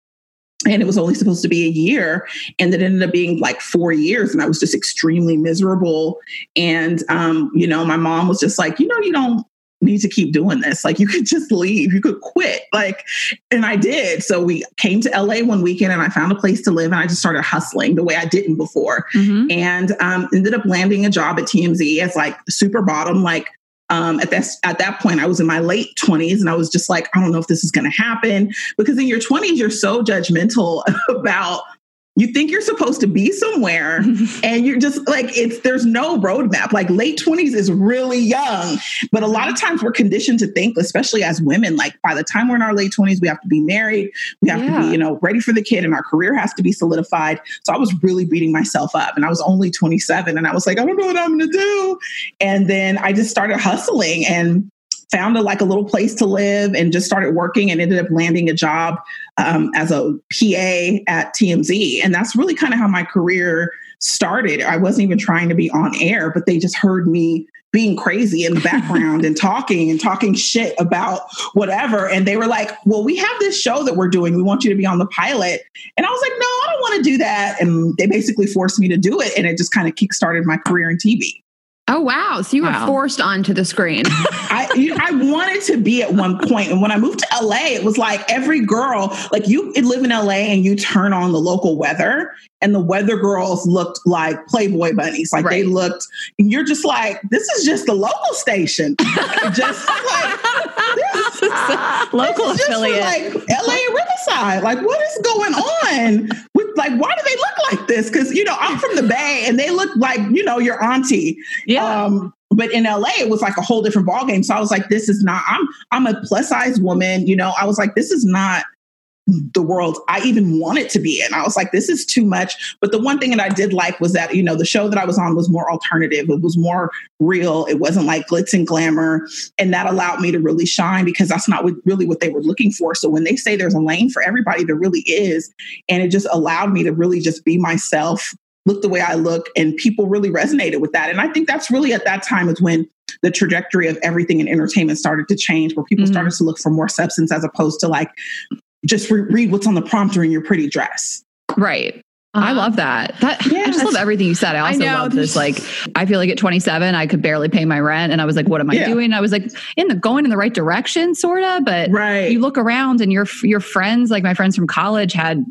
and it was only supposed to be a year and it ended up being like four years and i was just extremely miserable. And um, you know my mom was just like you know you don't need to keep doing this. Like you could just leave. You could quit. Like and i did. So we came to la one weekend and i found a place to live and i just started hustling the way i didn't before. Mm-hmm. and um, ended up landing a job at tmz as like super bottom like um, at that at that point, I was in my late twenties, and I was just like, I don't know if this is going to happen because in your twenties, you're so judgmental about you think you're supposed to be somewhere and you're just like it's there's no roadmap. Like late 20s is really young but a lot of times we're conditioned to think especially as women like by the time we're in our late 20s we have to be married we have yeah. to be you know ready for the kid and our career has to be solidified. So i was really beating myself up and i was only 27 and i was like i don't know what i'm going to do. And then i just started hustling and found a like a little place to live and just started working and ended up landing a job um, as a PA at TMZ. And that's really kind of how my career started. I wasn't even trying to be on air, but they just heard me being crazy in the background and talking and talking shit about whatever. And they were like, Well, we have this show that we're doing. We want you to be on the pilot. And I was like, No, I don't want to do that. And they basically forced me to do it. And it just kind of kickstarted my career in TV. Oh wow! So you wow. were forced onto the screen. I you, I wanted to be at one point, and when I moved to LA, it was like every girl, like you live in LA, and you turn on the local weather, and the weather girls looked like Playboy bunnies, like right. they looked. And you're just like, this is just the local station, just like this, local this affiliate, like LA Riverside. Like what is going on? With like, why do they look like this? Because you know, I'm from the Bay, and they look like you know your auntie. Yeah yeah. Um, but in LA, it was like a whole different ballgame. So I was like, this is not, I'm I'm a plus size woman, you know. I was like, this is not the world I even wanted to be in. I was like, this is too much. But the one thing that I did like was that, you know, the show that I was on was more alternative. It was more real. It wasn't like glitz and glamour. And that allowed me to really shine because that's not what, really what they were looking for. So when they say there's a lane for everybody, there really is. And it just allowed me to really just be myself, look the way I look, and people really resonated with that. And I think that's really at that time is when the trajectory of everything in entertainment started to change, where people mm-hmm. started to look for more substance as opposed to like just re- read what's on the prompter in your pretty dress. Right. Uh-huh. I love that. That yes. I just love everything you said. I also I love this. Like, I feel like at 27, I could barely pay my rent, and I was like, "What am I yeah. doing?" I was like, in the going in the right direction, sort of. But right. you look around, and your your friends, like my friends from college, had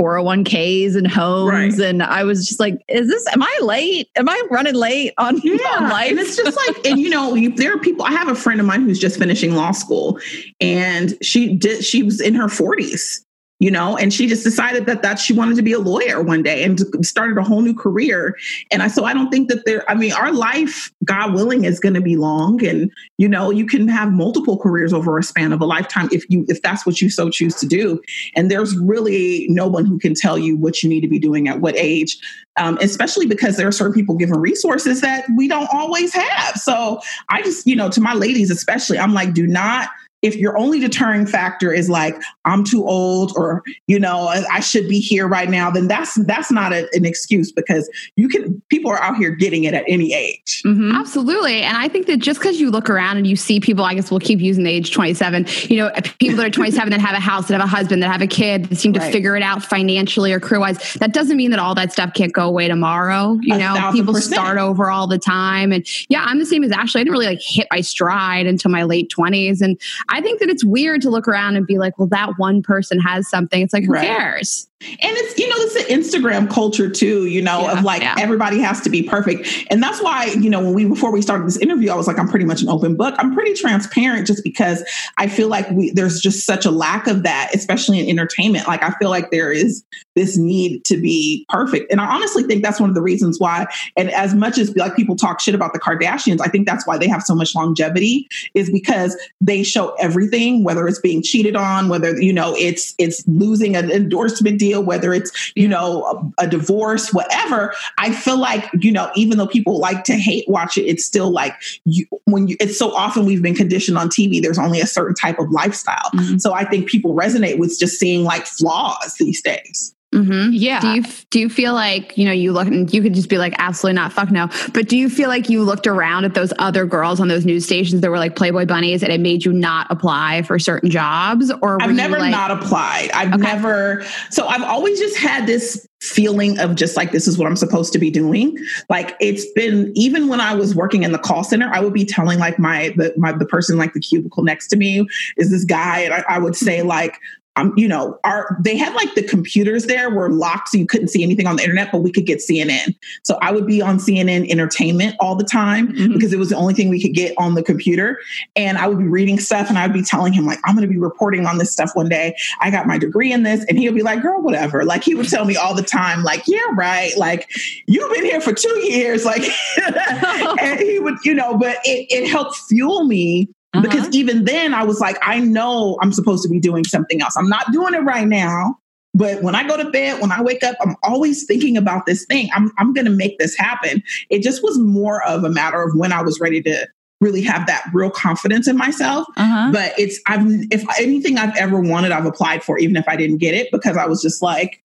401ks and homes. Right. And I was just like, is this, am I late? Am I running late on, yeah. on life? And it's just like, and you know, there are people, I have a friend of mine who's just finishing law school and she did, she was in her 40s you know and she just decided that that she wanted to be a lawyer one day and started a whole new career. And i so i don't think that there i mean our life god willing is going to be long and you know you can have multiple careers over a span of a lifetime if you if that's what you so choose to do. And there's really no one who can tell you what you need to be doing at what age um, especially because there are certain people given resources that we don't always have. So i just you know to my ladies especially i'm like do not if your only deterring factor is like i'm too old or you know i should be here right now then that's that's not a, an excuse because you can people are out here getting it at any age mm-hmm. absolutely and i think that just because you look around and you see people i guess we'll keep using the age 27 you know people that are 27 that have a house that have a husband that have a kid that seem to right. figure it out financially or career wise that doesn't mean that all that stuff can't go away tomorrow you a know people percent. start over all the time and yeah i'm the same as ashley i didn't really like hit my stride until my late 20s and I think that it's weird to look around and be like, well, that one person has something. It's like, who right. cares? And it's, you know, it's an Instagram culture too, you know, yeah, of like yeah. everybody has to be perfect. And that's why, you know, when we, before we started this interview, I was like, I'm pretty much an open book. I'm pretty transparent just because I feel like we, there's just such a lack of that, especially in entertainment. Like, I feel like there is this need to be perfect. And I honestly think that's one of the reasons why, and as much as like people talk shit about the Kardashians, I think that's why they have so much longevity is because they show everything, whether it's being cheated on, whether, you know, it's, it's losing an endorsement deal, whether it's, you know, a, a divorce, whatever, I feel like, you know, even though people like to hate watch it, it's still like you, when you, it's so often we've been conditioned on TV, there's only a certain type of lifestyle. Mm-hmm. So I think people resonate with just seeing like flaws these days. Mm-hmm. Yeah. Do you do you feel like you know you look and you could just be like absolutely not fuck no, but do you feel like you looked around at those other girls on those news stations that were like Playboy bunnies and it made you not apply for certain jobs or I've never like, not applied. I've Okay. never, so I've always just had this feeling of just like, this is what I'm supposed to be doing. Like it's been, even when I was working in the call center, I would be telling like my, the, my, the person like the cubicle next to me is this guy. And I, I would say like, um, you know, our they had like the computers there were locked so you couldn't see anything on the internet, but we could get CNN. So I would be on CNN entertainment all the time Mhm. because it was the only thing we could get on the computer. And I would be reading stuff and I'd be telling him, like, I'm gonna be reporting on this stuff one day. I got my degree in this. And he'll be like, girl, whatever. Like he would tell me all the time, like, yeah, right. Like, you've been here for two years. Like and he would, you know, but it, it helped fuel me because Uh-huh. even then I was like, I know I'm supposed to be doing something else. I'm not doing it right now. But when I go to bed, when I wake up, I'm always thinking about this thing. I'm, I'm going to make this happen. It just was more of a matter of when I was ready to really have that real confidence in myself. Uh-huh. But it's, I've, if anything I've ever wanted, I've applied for, even if I didn't get it, because I was just like,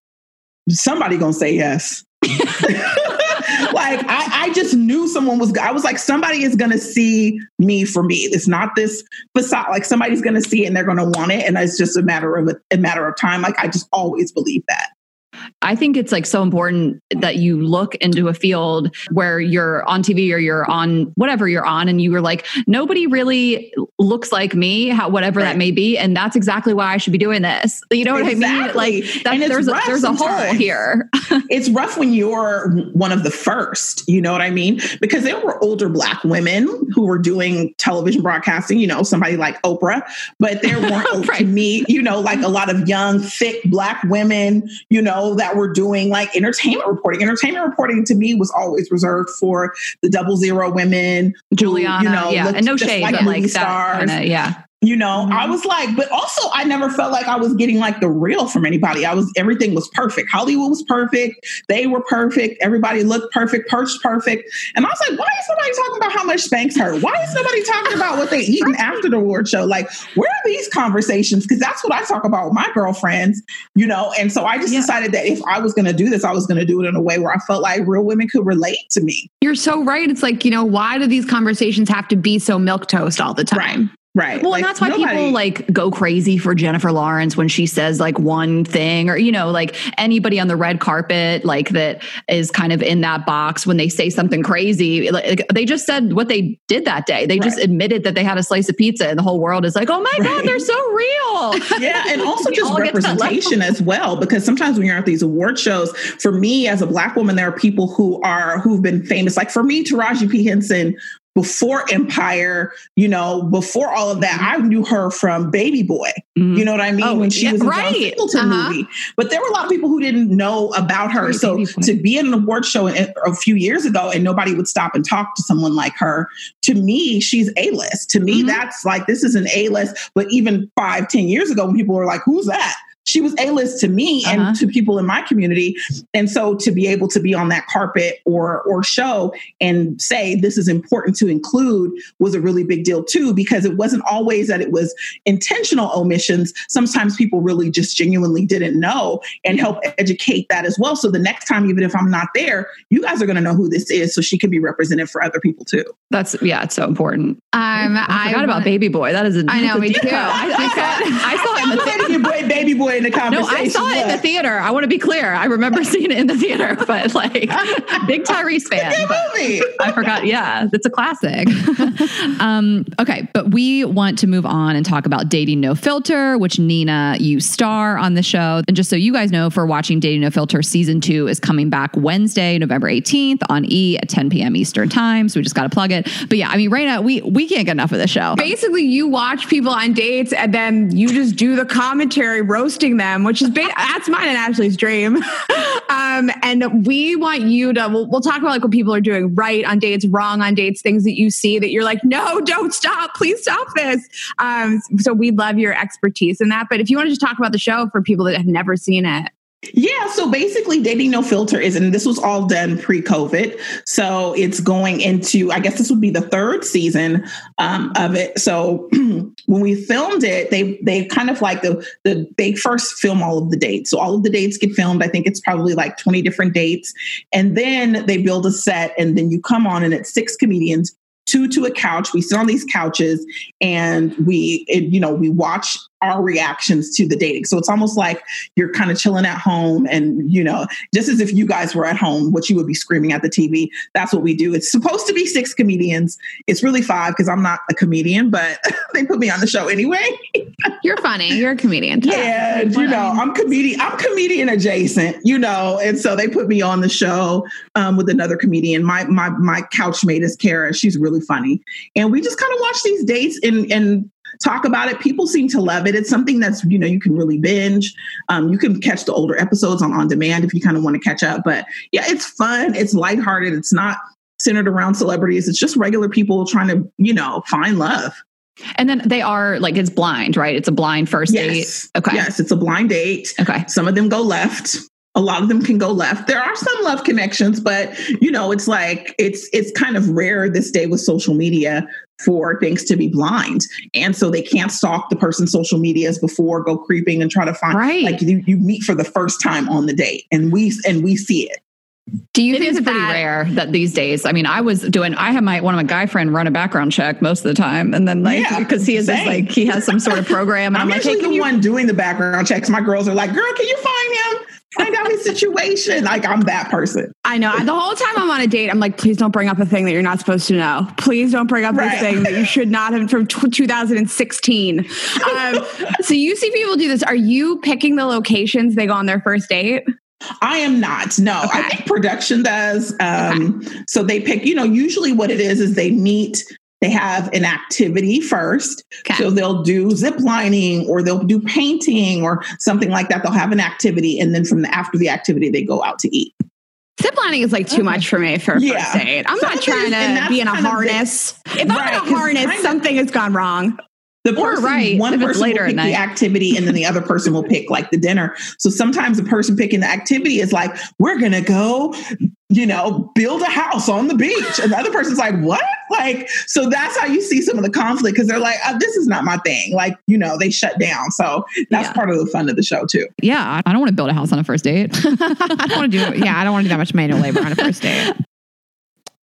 somebody going to say yes. like I, I just knew someone was i was like somebody is to see me for me. It's not this facade like somebody's to see it and they're to want it and it's just a matter of a, a matter of time. Like i just always believe that I think it's like so important that you look into a field where you're on TV or you're on whatever you're on, and you were like, nobody really looks like me, how, whatever that may be, and that's exactly why I should be doing this. You know what I mean? Like that, there's a, there's a hole here. it's rough when you're one of the first you know what i mean because there were older black women who were doing television broadcasting you know somebody like oprah but there weren't Right. to me you know like a lot of young thick black women you know that were doing like entertainment reporting entertainment reporting to me was always reserved for the double zero women who, you know yeah, and no shade, like but like stars. kinda, yeah. You know, I Mhm. was like, but also I never felt like I was getting like the real from anybody. I was everything was perfect. Hollywood was perfect. They were perfect. Everybody looked perfect, perched perfect. And I was like, why is nobody talking about how much Spanx hurt? Why is nobody talking about what they eating after the award show? Like, where are these conversations? Because that's what I talk about with my girlfriends, you know. And so I just Yeah. decided that if I was gonna do this, I was gonna do it in a way where I felt like real women could relate to me. You're so right. It's like, you know, why do these conversations have to be so milk toast all the time? Right. Well, Like, and that's why nobody- people like go crazy for Jennifer Lawrence when she says like one thing, or you know, like anybody on the red carpet, like that is kind of in that box when they say something crazy. Like they just said what they did that day. They just admitted that they had a slice of pizza, and the whole world is like, "Oh my god, they're so real." yeah, and also just all get to that level. representation as well. Because sometimes when you're at these award shows, for me as a black woman, there are people who are who've been famous. Like for me, Taraji P Henson. Before Empire, you know, before all of that, I knew her from Baby Boy. You know what I mean? Oh, when she yeah, was in John right. Singleton Uh-huh. movie. But there were a lot of people who didn't know about her. Great so to be in an award show a few years ago and nobody would stop and talk to someone like her, to me, she's A list. To me, Mhm. that's like this is an A list. But even five, ten years ago, when people were like, "Who's that?" She was A list to me Uh-huh. and to people in my community. And so to be able to be on that carpet or or show and say this is important to include was a really big deal too, because it wasn't always that it was intentional omissions. Sometimes people really just genuinely didn't know and help educate that as well. So the next time, even if I'm not there, you guys are going to know who this is, so she can be represented for other people too. That's yeah, it's so important. Um, I, forgot about wanna- Baby Boy. That is a I know, me too. I, I saw, I saw it in the I'm letting your boy, baby boy in the No. I saw it in the theater. I want to be clear. I remember seeing it in the theater, but like big Tyrese fan. Movie. I forgot. Yeah, it's a classic. um, okay, but we want to move on and talk about Dating No Filter, which Nina you star on the show. And just so you guys know, for watching Dating No Filter, season two is coming back Wednesday, November 18th on E at 10 p.m. Eastern time. So we just got to plug it. But yeah, I mean, right now we we can't get enough of the show. Basically, you watch people on dates and then you just do the commentary roasting them, which is ba- that's mine and Ashley's dream. um, and we want you to. We'll, we'll talk about like what people are doing right on dates, wrong on dates, things that you see that you're like, no, don't stop, please stop this. Um, so we love your expertise in that. But if you want to just talk about the show for people that have never seen it, Yeah, so basically, Dating No Filter is, and this was all done pre COVID. So it's going into, I guess this would be the third season um, of it. So when we filmed it, they they kind of like the the they first film all of the dates. So all of the dates get filmed. I think it's probably like twenty different dates, and then they build a set, and then you come on, and it's six comedians two to a couch. We sit on these couches and we, it, you know, we watch our reactions to the dating. So it's almost like you're kind of chilling at home and, you know, just as if you guys were at home, what you would be screaming at the TV. That's what we do. It's supposed to be six comedians. It's really five because I'm not a comedian, but they put me on the show anyway. You're funny. You're a comedian. Yeah, you know, I'm comedian. I'm comedian adjacent, you know, and so they put me on the show um, with another comedian. My my my couchmate is Kara. She's really funny, and we just kind of watch these dates and and talk about it. People seem to love it. It's something that's, you know, you can really binge. Um, you can catch the older episodes on on demand if you kind of want to catch up. But yeah, it's fun. It's lighthearted. It's not centered around celebrities. It's just regular people trying to, you know, find love. And then they are like it's blind, right? It's a blind first yes. date. Okay. Yes, it's a blind date. Okay. Some of them go left. A lot of them can go left. There are some love connections, but you know, it's like it's it's kind of rare this day with social media for things to be blind. And so they can't stalk the person's social medias before, go creeping and try to find Right. like you, you meet for the first time on the date and we and we see it. Do you It think it's pretty that- rare that these days. I mean, I was doing. I had my one of my guy friend run a background check most of the time, and then like Yeah, because he is this, like he has some sort of program, and I'm, I'm, like, usually hey, the you? one doing the background checks. My girls are like, girl, can you find him? Find out his situation. Like I'm that person. I know. The whole time I'm on a date, I'm like, please don't bring up a thing that you're not supposed to know. Please don't bring up Right. this thing that you should not have from tw 2016. Um, so you see people do this. Are you picking the locations they go on their first date? I am not. No, I think production does. Um, So they pick, you know, usually what it is is they meet, they have an activity first. Okay. So they'll do zip lining or they'll do painting or something like that. They'll have an activity. And then from the after the activity, they go out to eat. Ziplining is like too much for me for a Yeah. first date. I'm Some not trying to be in a harness. if I'm in a harness, something has gone wrong. The Or person, right, one if person later will pick the activity and then the other person will pick like the dinner. So sometimes the person picking the activity is like, we're going to go, you know, build a house on the beach. And the other person's like, what? Like, so that's how you see some of the conflict because they're like, uh, this is not my thing. Like, you know, they shut down. So that's Yeah. part of the fun of the show too. Yeah, I don't want to build a house on a first date. I don't want to do yeah, I don't want to do that much manual labor on a first date.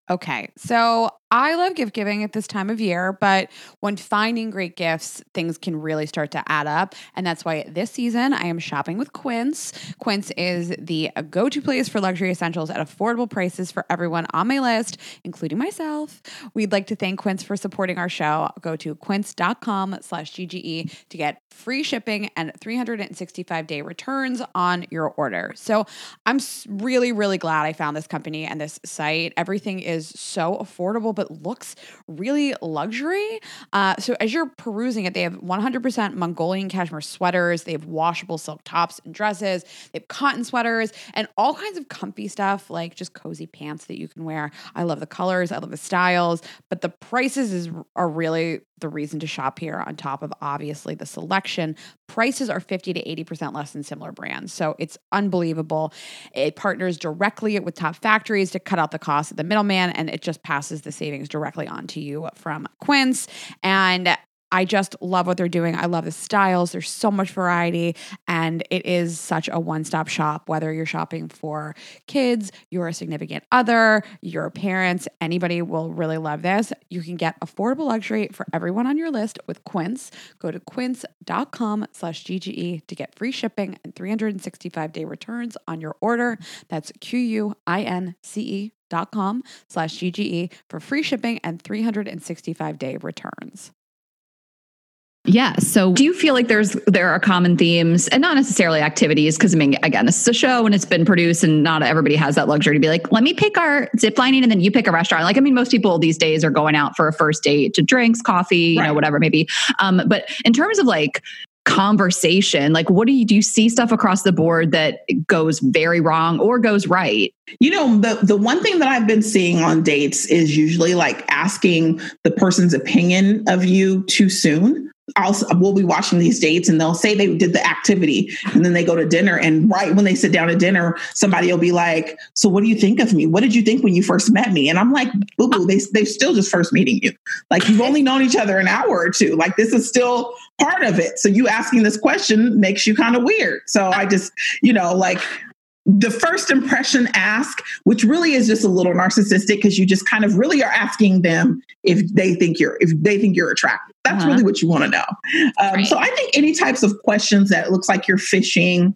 Okay, so I love gift giving at this time of year, but when finding great gifts, things can really start to add up. And that's why this season I am shopping with Quince. Quince is the go to place for luxury essentials at affordable prices for everyone on my list, including myself. We'd like to thank Quince for supporting our show. Go to quince.com slash GGE to get free shipping and 365 day returns on your order. So I'm really, really glad I found this company and this site. Everything is so affordable, but looks really luxury. Uh, so as you're perusing it, they have 100% Mongolian cashmere sweaters. They have washable silk tops and dresses. They have cotton sweaters and all kinds of comfy stuff like just cozy pants that you can wear. I love the colors. I love the styles, but the prices is are really the reason to shop here on top of obviously the selection. Prices are 50 to 80% less than similar brands. So it's unbelievable. It partners directly with top factories to cut out the cost of the middleman and it just passes the savings directly on to you from Quince. And I just love what they're doing. I love the styles. There's so much variety, and it is such a one stop shop. Whether you're shopping for kids, you're a significant other, your parents, anybody will really love this. You can get affordable luxury for everyone on your list with Quince. Go to quince.com slash GGE to get free shipping and 365 day returns on your order. That's Q U I N C E dot com slash GGE for free shipping and 365 day returns. Yeah. So do you feel like there's there are common themes and not necessarily activities? Because I mean, again, this is a show and it's been produced and not everybody has that luxury to be like, let me pick our zip lining and then you pick a restaurant. Like, I mean, most people these days are going out for a first date to drinks, coffee, you know, whatever maybe. Um, but in terms of like conversation, like what do you do you see stuff across the board that goes very wrong or goes right? You know, the the one thing that I've been seeing on dates is usually like asking the person's opinion of you too soon. I'll we'll be watching these dates and they'll say they did the activity. And then they go to dinner and right when they sit down to dinner somebody will be like so what do you think of me? What did you think when you first met me? And I'm like boo boo they they still just first meeting you. Like you've only known each other an hour or two. Like this is still part of it. So you asking this question makes you kind of weird. So I just you know like the first impression ask, which really is just a little narcissistic because you just kind of really are asking them if they think you're if they think you're attractive. That's uh-huh. really what you want to know. Um, right. So I think any types of questions that looks like you're fishing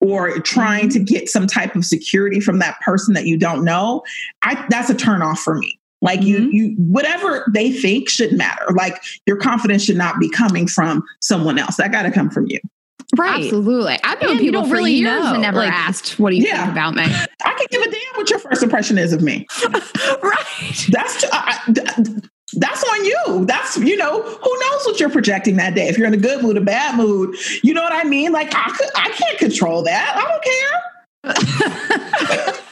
or trying mm-hmm. to get some type of security from that person that you don't know, I, that's a turn off for me. Like mm-hmm. you, you, whatever they think should matter. Like your confidence should not be coming from someone else. That got to come from you. Right. Absolutely. I've known and people for really years know. and never like, asked, what do you yeah. think about me? I can give a damn what your first impression is of me. right. That's, uh, that's on you. That's, you know, who knows what you're projecting that day. If you're in a good mood, a bad mood, you know what I mean? Like I could, I can't control that. I don't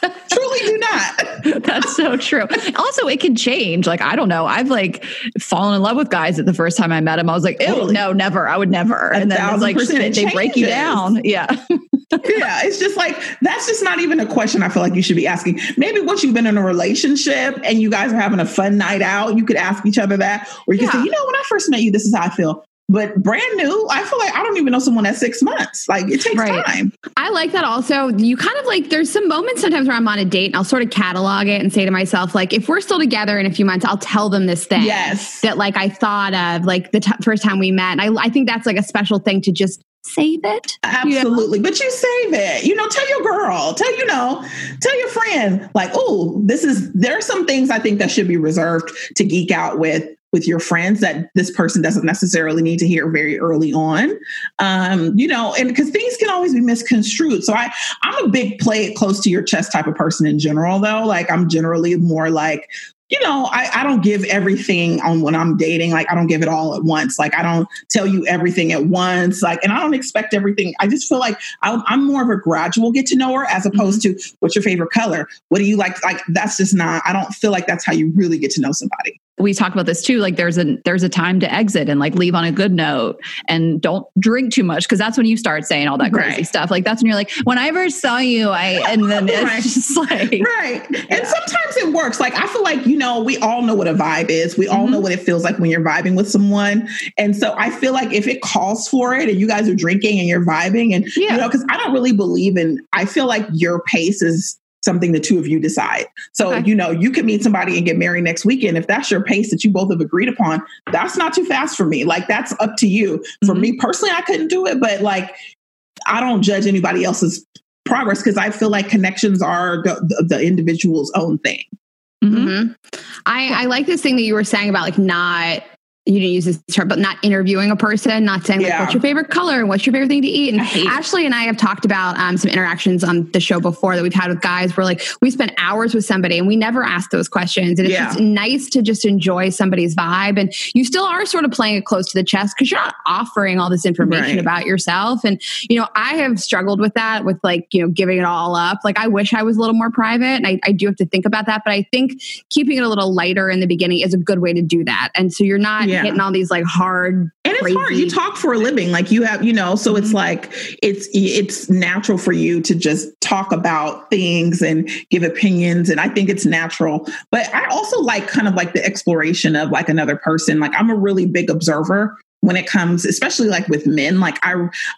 care. Truly do not. That's so true. Also, it can change. Like, I don't know. I've like fallen in love with guys at the first time I met them. I was like, oh no, never. I would never. and then it's like they changes. break you down. Yeah. yeah. It's just like that's just not even a question I feel like you should be asking. Maybe once you've been in a relationship and you guys are having a fun night out, you could ask each other that. Or you yeah. can say, you know, when I first met you, this is how I feel but brand new, I feel like I don't even know someone at six months. Like it takes right. time. I like that also. You kind of like, there's some moments sometimes where I'm on a date and I'll sort of catalog it and say to myself, like, if we're still together in a few months, I'll tell them this thing. Yes. That like I thought of like the t- first time we met. And I, I think that's like a special thing to just save it. Absolutely. You know? But you save it. You know, tell your girl, tell you know, tell your friend, like, oh, this is there are some things I think that should be reserved to geek out with with your friends that this person doesn't necessarily need to hear very early on um, you know and because things can always be misconstrued so i i'm a big play it close to your chest type of person in general though like i'm generally more like you know, I, I don't give everything on when I'm dating. Like, I don't give it all at once. Like, I don't tell you everything at once. Like, and I don't expect everything. I just feel like I'm, I'm more of a gradual get to know her as opposed mm-hmm. to what's your favorite color? What do you like? Like, that's just not, I don't feel like that's how you really get to know somebody we talk about this too like there's a there's a time to exit and like leave on a good note and don't drink too much because that's when you start saying all that crazy right. stuff like that's when you're like when i first saw you i and then it's right. just like right yeah. and sometimes it works like i feel like you know we all know what a vibe is we all mm-hmm. know what it feels like when you're vibing with someone and so i feel like if it calls for it and you guys are drinking and you're vibing and yeah. you know because i don't really believe in i feel like your pace is something the two of you decide. So, okay. you know, you could meet somebody and get married next weekend. If that's your pace that you both have agreed upon, that's not too fast for me. Like, that's up to you. For mm-hmm. me personally, I couldn't do it, but like, I don't judge anybody else's progress because I feel like connections are the, the individual's own thing. Mm-hmm. mm-hmm. I, I like this thing that you were saying about like not you didn't use this term, but not interviewing a person, not saying like, yeah. what's your favorite color and what's your favorite thing to eat. And Ashley and I have talked about um, some interactions on the show before that we've had with guys where like we spent hours with somebody and we never ask those questions. And it's yeah. just nice to just enjoy somebody's vibe. And you still are sort of playing it close to the chest because you're not offering all this information right. about yourself. And, you know, I have struggled with that with like, you know, giving it all up. Like I wish I was a little more private and I, I do have to think about that. But I think keeping it a little lighter in the beginning is a good way to do that. And so you're not, yeah yeah. hitting all these like hard and it's hard. You talk for a living. Like you have you know so mm-hmm. it's like it's it's natural for you to just talk about things and give opinions and i think it's natural. But i also like kind of like the exploration of like another person. Like i'm a really big observer when it comes especially like with men. Like i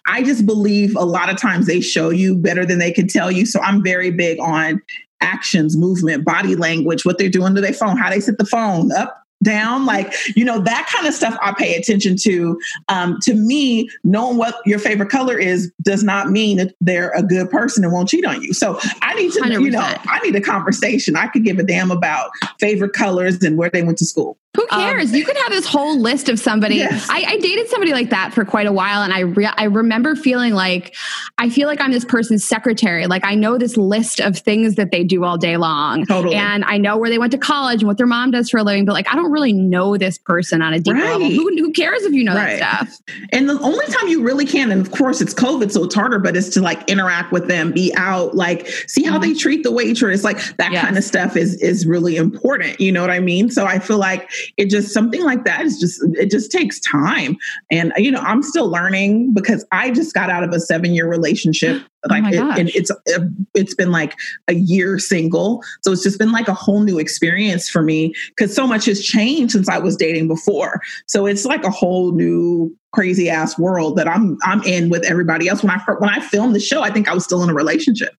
i just believe a lot of times they show you better than they can tell you. So i'm very big on actions movement body language what they're doing to their phone how they set the phone up down like you know that kind of stuff i pay attention to um, to me knowing what your favorite color is does not mean that they're a good person and won't cheat on you so i need to 100%. you know i need a conversation i could give a damn about favorite colors and where they went to school who um, cares? Um, you could have this whole list of somebody. Yes. I, I, dated somebody like that for quite a while, and I re- I remember feeling like I feel like I'm this person's secretary. Like I know this list of things that they do all day long, totally. and I know where they went to college and what their mom does for a living. But like I don't don't really know this person on a deep level. Who, who cares if you know Right. that stuff? And the only time you really can, and of course it's COVID, so it's harder, but it's to like interact with them, be out, like see how they mm-hmm. treat the waitress, like that Yes. kind of stuff is is really important. You know what I mean? So I feel like it just something like that is just it just takes time. And you know, I'm still learning because I just got out of a seven year relationship. Like my it, and it's uh, it's been like a year single, so it's just been like a whole new experience for me because so much has changed since I was dating before. So it's like a whole new crazy ass world that I'm I'm in with everybody else. When I when I filmed the show, I think I was still in a relationship.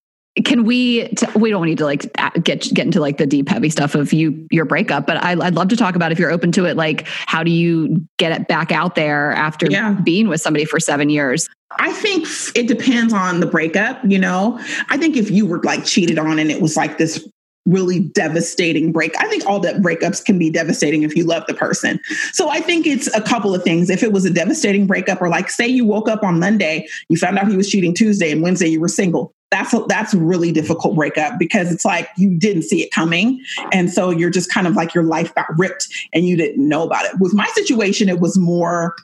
Can we? T- we don't need to like get get into like the deep heavy stuff of you your breakup, but I, I'd love to talk about if you're open to it. Like, how do you get it back out there after Yeah. being with somebody for seven years? I think it depends on the breakup, you know. I think if you were like cheated on and it was like this really devastating break, I think all that breakups can be devastating if you love the person. So I think it's a couple of things. If it was a devastating breakup, or like say you woke up on Monday, you found out he was cheating Tuesday, and Wednesday you were single. That's a, that's a really difficult breakup because it's like you didn't see it coming, and so you're just kind of like your life got ripped and you didn't know about it. With my situation, it was more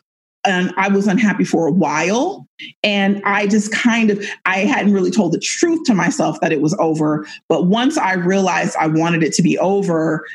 and I was unhappy for a while. And I just kind of, I hadn't really told the truth to myself that it was over. But once I realized I wanted it to be over,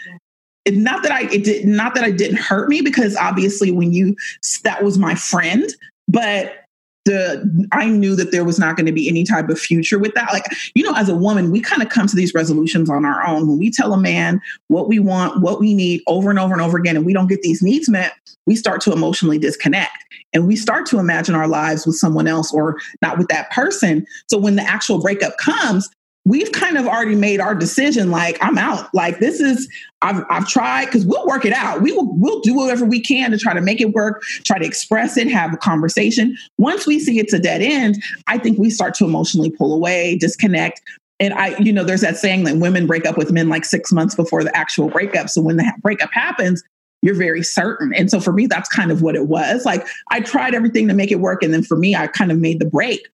it, not that I, it did, not that it didn't hurt me because obviously when you, that was my friend, but the, I knew that there was not going to be any type of future with that. Like, you know, as a woman, we kind of come to these resolutions on our own. When we tell a man what we want, what we need over and over and over again, and we don't get these needs met, we start to emotionally disconnect and we start to imagine our lives with someone else or not with that person. So when the actual breakup comes, we've kind of already made our decision like I'm out. Like this is I've I've tried cuz we'll work it out. We will we'll do whatever we can to try to make it work, try to express it, have a conversation. Once we see it's a dead end, I think we start to emotionally pull away, disconnect. And I, you know, there's that saying that women break up with men like six months before the actual breakup. So when the breakup happens, you're very certain. And so for me, that's kind of what it was. Like I tried everything to make it work. And then for me, I kind of made the break.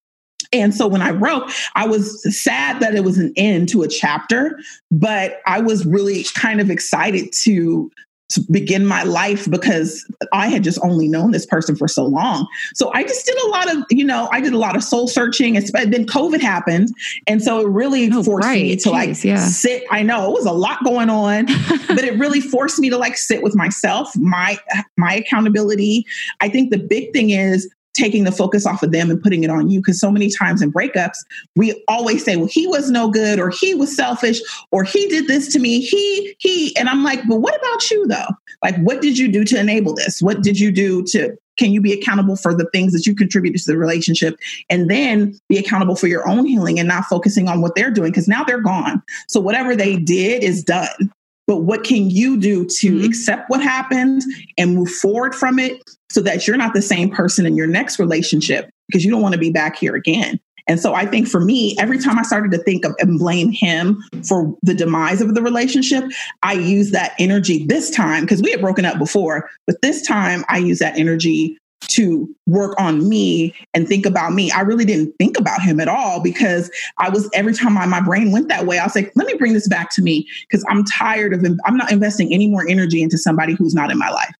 And so when I wrote, I was sad that it was an end to a chapter, but I was really kind of excited to, to begin my life because I had just only known this person for so long. So I just did a lot of, you know, I did a lot of soul searching. And then COVID happened. And so it really Oh, forced me right. to like yeah. sit. I know it was a lot going on, but it really forced me to like sit with myself, my my accountability. I think the big thing is taking the focus off of them and putting it on you. Because so many times in breakups we always say well he was no good or he was selfish or he did this to me he he and i'm like but what about you though? Like what did you do to enable this? What did you do to can you be accountable for the things that you contributed to the relationship and then be accountable for your own healing and not focusing on what they're doing? Because now they're gone. So whatever they did is done. But what can you do to Mhm. accept what happened and move forward from it so that you're not the same person in your next relationship because you don't want to be back here again and so I think for me, every time I started to think of and blame him for the demise of the relationship, I use that energy this time because we had broken up before, but this time I use that energy to work on me and think about me. I really didn't think about him at all because I was every time my, my brain went that way, I was like, let me bring this back to me because I'm tired of I'm not investing any more energy into somebody who's not in my life.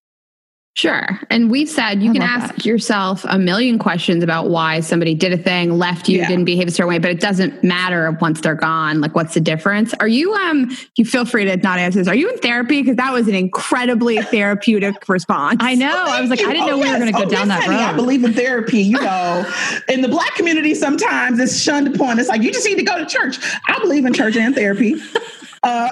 Sure. And we've said you I can ask yourself a million questions about why somebody did a thing, left you, Yeah. didn't behave a certain way, but it doesn't matter once they're gone. Like, what's the difference? Are you, um, you feel free to not answer this. Are you in therapy? Because that was an incredibly therapeutic response. I know. I was like, I didn't know we were going to go down that road. I believe in therapy. You know, in the black community, sometimes it's shunned upon. It's like you just need to go to church. I believe in church and therapy. Uh,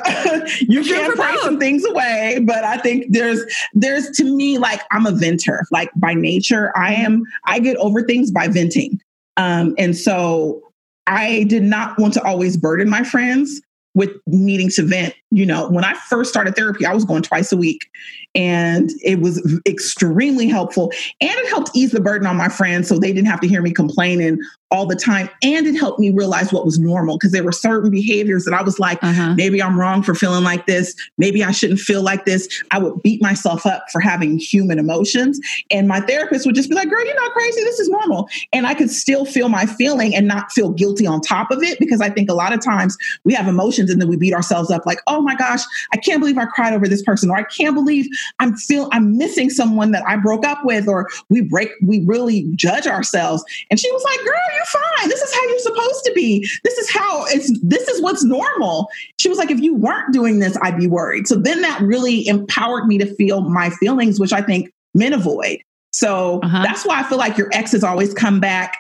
you can for pray some things away, but I think there's there's to me like I'm a venter. Like by nature, I am. I get over things by venting, um, and so I did not want to always burden my friends with needing to vent. You know, when I first started therapy, I was going twice a week, and it was extremely helpful. And it helped ease the burden on my friends so they didn't have to hear me complaining all the time. And it helped me realize what was normal because there were certain behaviors that I was like, Uh-huh. maybe I'm wrong for feeling like this. Maybe I shouldn't feel like this. I would beat myself up for having human emotions. And my therapist would just be like, girl, you're not crazy. This is normal. And I could still feel my feeling and not feel guilty on top of it because I think a lot of times we have emotions and then we beat ourselves up like, oh, oh my gosh, I can't believe I cried over this person, or I can't believe I'm feel I'm missing someone that I broke up with, or we break, we really judge ourselves. And she was like, girl, you're fine. This is how you're supposed to be. This is how it's, this is what's normal. She was like, if you weren't doing this, I'd be worried. So then that really empowered me to feel my feelings, which I think men avoid. So Uh-huh. that's why I feel like your exes always come back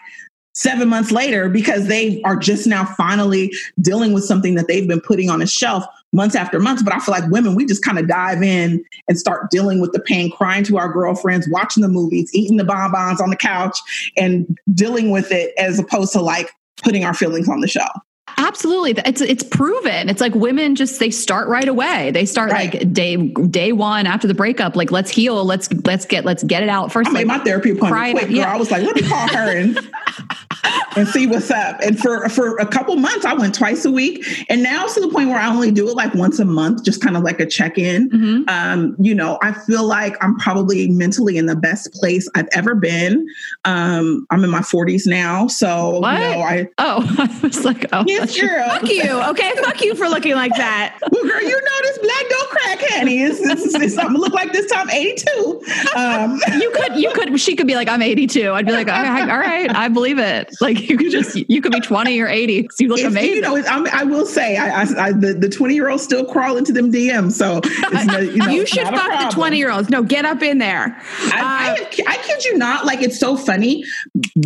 seven months later because they are just now finally dealing with something that they've been putting on a shelf months after months. But I feel like women, we just kind of dive in and start dealing with the pain, crying to our girlfriends, watching the movies, eating the bonbons on the couch, and dealing with it as opposed to like putting our feelings on the shelf. Absolutely. It's it's proven. It's like women just they start right away. They start Right. like day day one after the breakup. Like let's heal. Let's let's get let's get it out first. I made Like, my therapy appointment quick, girl. Yeah. I was like, let me call her and and see what's up. And for for a couple months, I went twice a week, and now it's to the point where I only do it like once a month, just kind of like a check in. Mhm. Um, you know, I feel like I'm probably mentally in the best place I've ever been. Um, I'm in my 40s now, so What? you know, I Oh, I was like, oh, yes, girl. Fuck you. Okay, fuck you for looking like that. Well, girl, you know this black don't crack, honey. It's, it's, it's, I'm gonna look like this time 82. Um, you could you could she could be like I'm 82. I'd be like, all right, all right, I believe it. Like you could just you could be 20 or 80. 'cause You look It's- amazing. You know, I'm, I will say, I, I, I the the 20 year olds still crawl into them DMs. So it's no, you, know, you should fuck the 20 year olds. No, get up in there. I, I, Uh, have, I kid you not. Like it's so funny.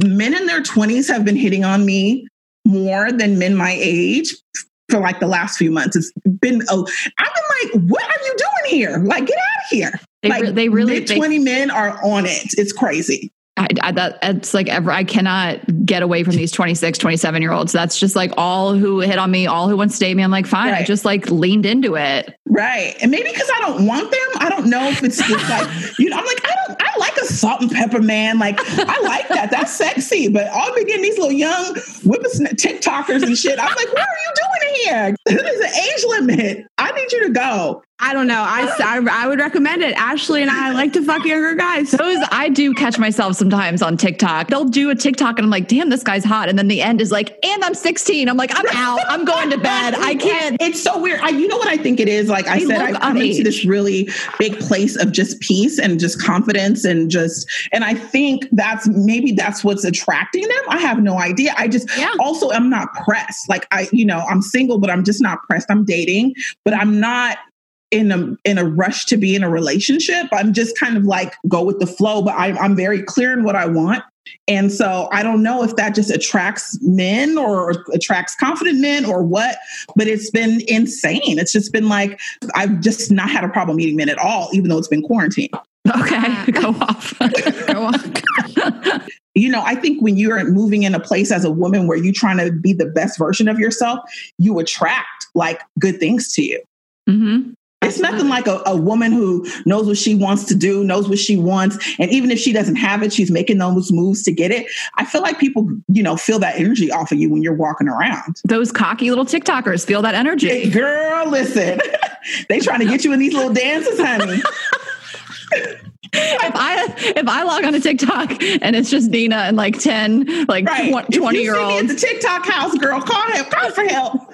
Men in their 20s have been hitting on me more than men my age for like the last few months. It's been. Oh, I've been like, what are you doing here? Like, get out of here. they, like re- they really mid 20 men are on it. It's crazy. I, I, that it's like ever I cannot get away from these 26, 27 year olds. That's just like all who hit on me, all who want to date me. I'm like, fine. I just like leaned into it. Right. And maybe because I don't want them, I don't know if it's just like, you know, I'm like, I don't, I like a salt and pepper man. Like, I like that. That's sexy. But I'll be getting these little young whippersnap TikTokers and shit. I'm like, what are you doing here? There's an age limit. I need you to go. I don't know. I, I, I would recommend it. Ashley and I like to fuck younger guys. Those I do catch myself sometimes on TikTok. They'll do a TikTok and I'm like, damn, this guy's hot. And then the end is like, and I'm 16. I'm like, I'm out. I'm going to bed. I can't. It's so weird. I, you know what I think it is? Like I They said, I've come into underage. this really big place of just peace and just confidence and just, and I think that's maybe that's what's attracting them. I have no idea. I just Yeah. also am not pressed. Like I, you know, I'm single, but I'm just not pressed. I'm dating, but I'm not in a in a rush to be in a relationship. I'm just kind of like go with the flow, but I, I'm very clear in what I want. And so I don't know if that just attracts men or attracts confident men or what, but it's been insane. It's just been like I've just not had a problem meeting men at all, even though it's been quarantine. Okay, go off. Go on. You know, I think when you're moving in a place as a woman where you're trying to be the best version of yourself, you attract like good things to you. hmm It's nothing like a, a woman who knows what she wants to do, knows what she wants. And even if she doesn't have it, she's making those moves to get it. I feel like people, you know, feel that energy off of you when you're walking around. Those cocky little TikTokers feel that Hey, energy. girl, listen, they trying to get you in these little dances, honey. If I if I log on to TikTok and it's just Nina and like 10, like Right. tw- If you 20 see year me at olds. the TikTok house, girl, call help, call for help.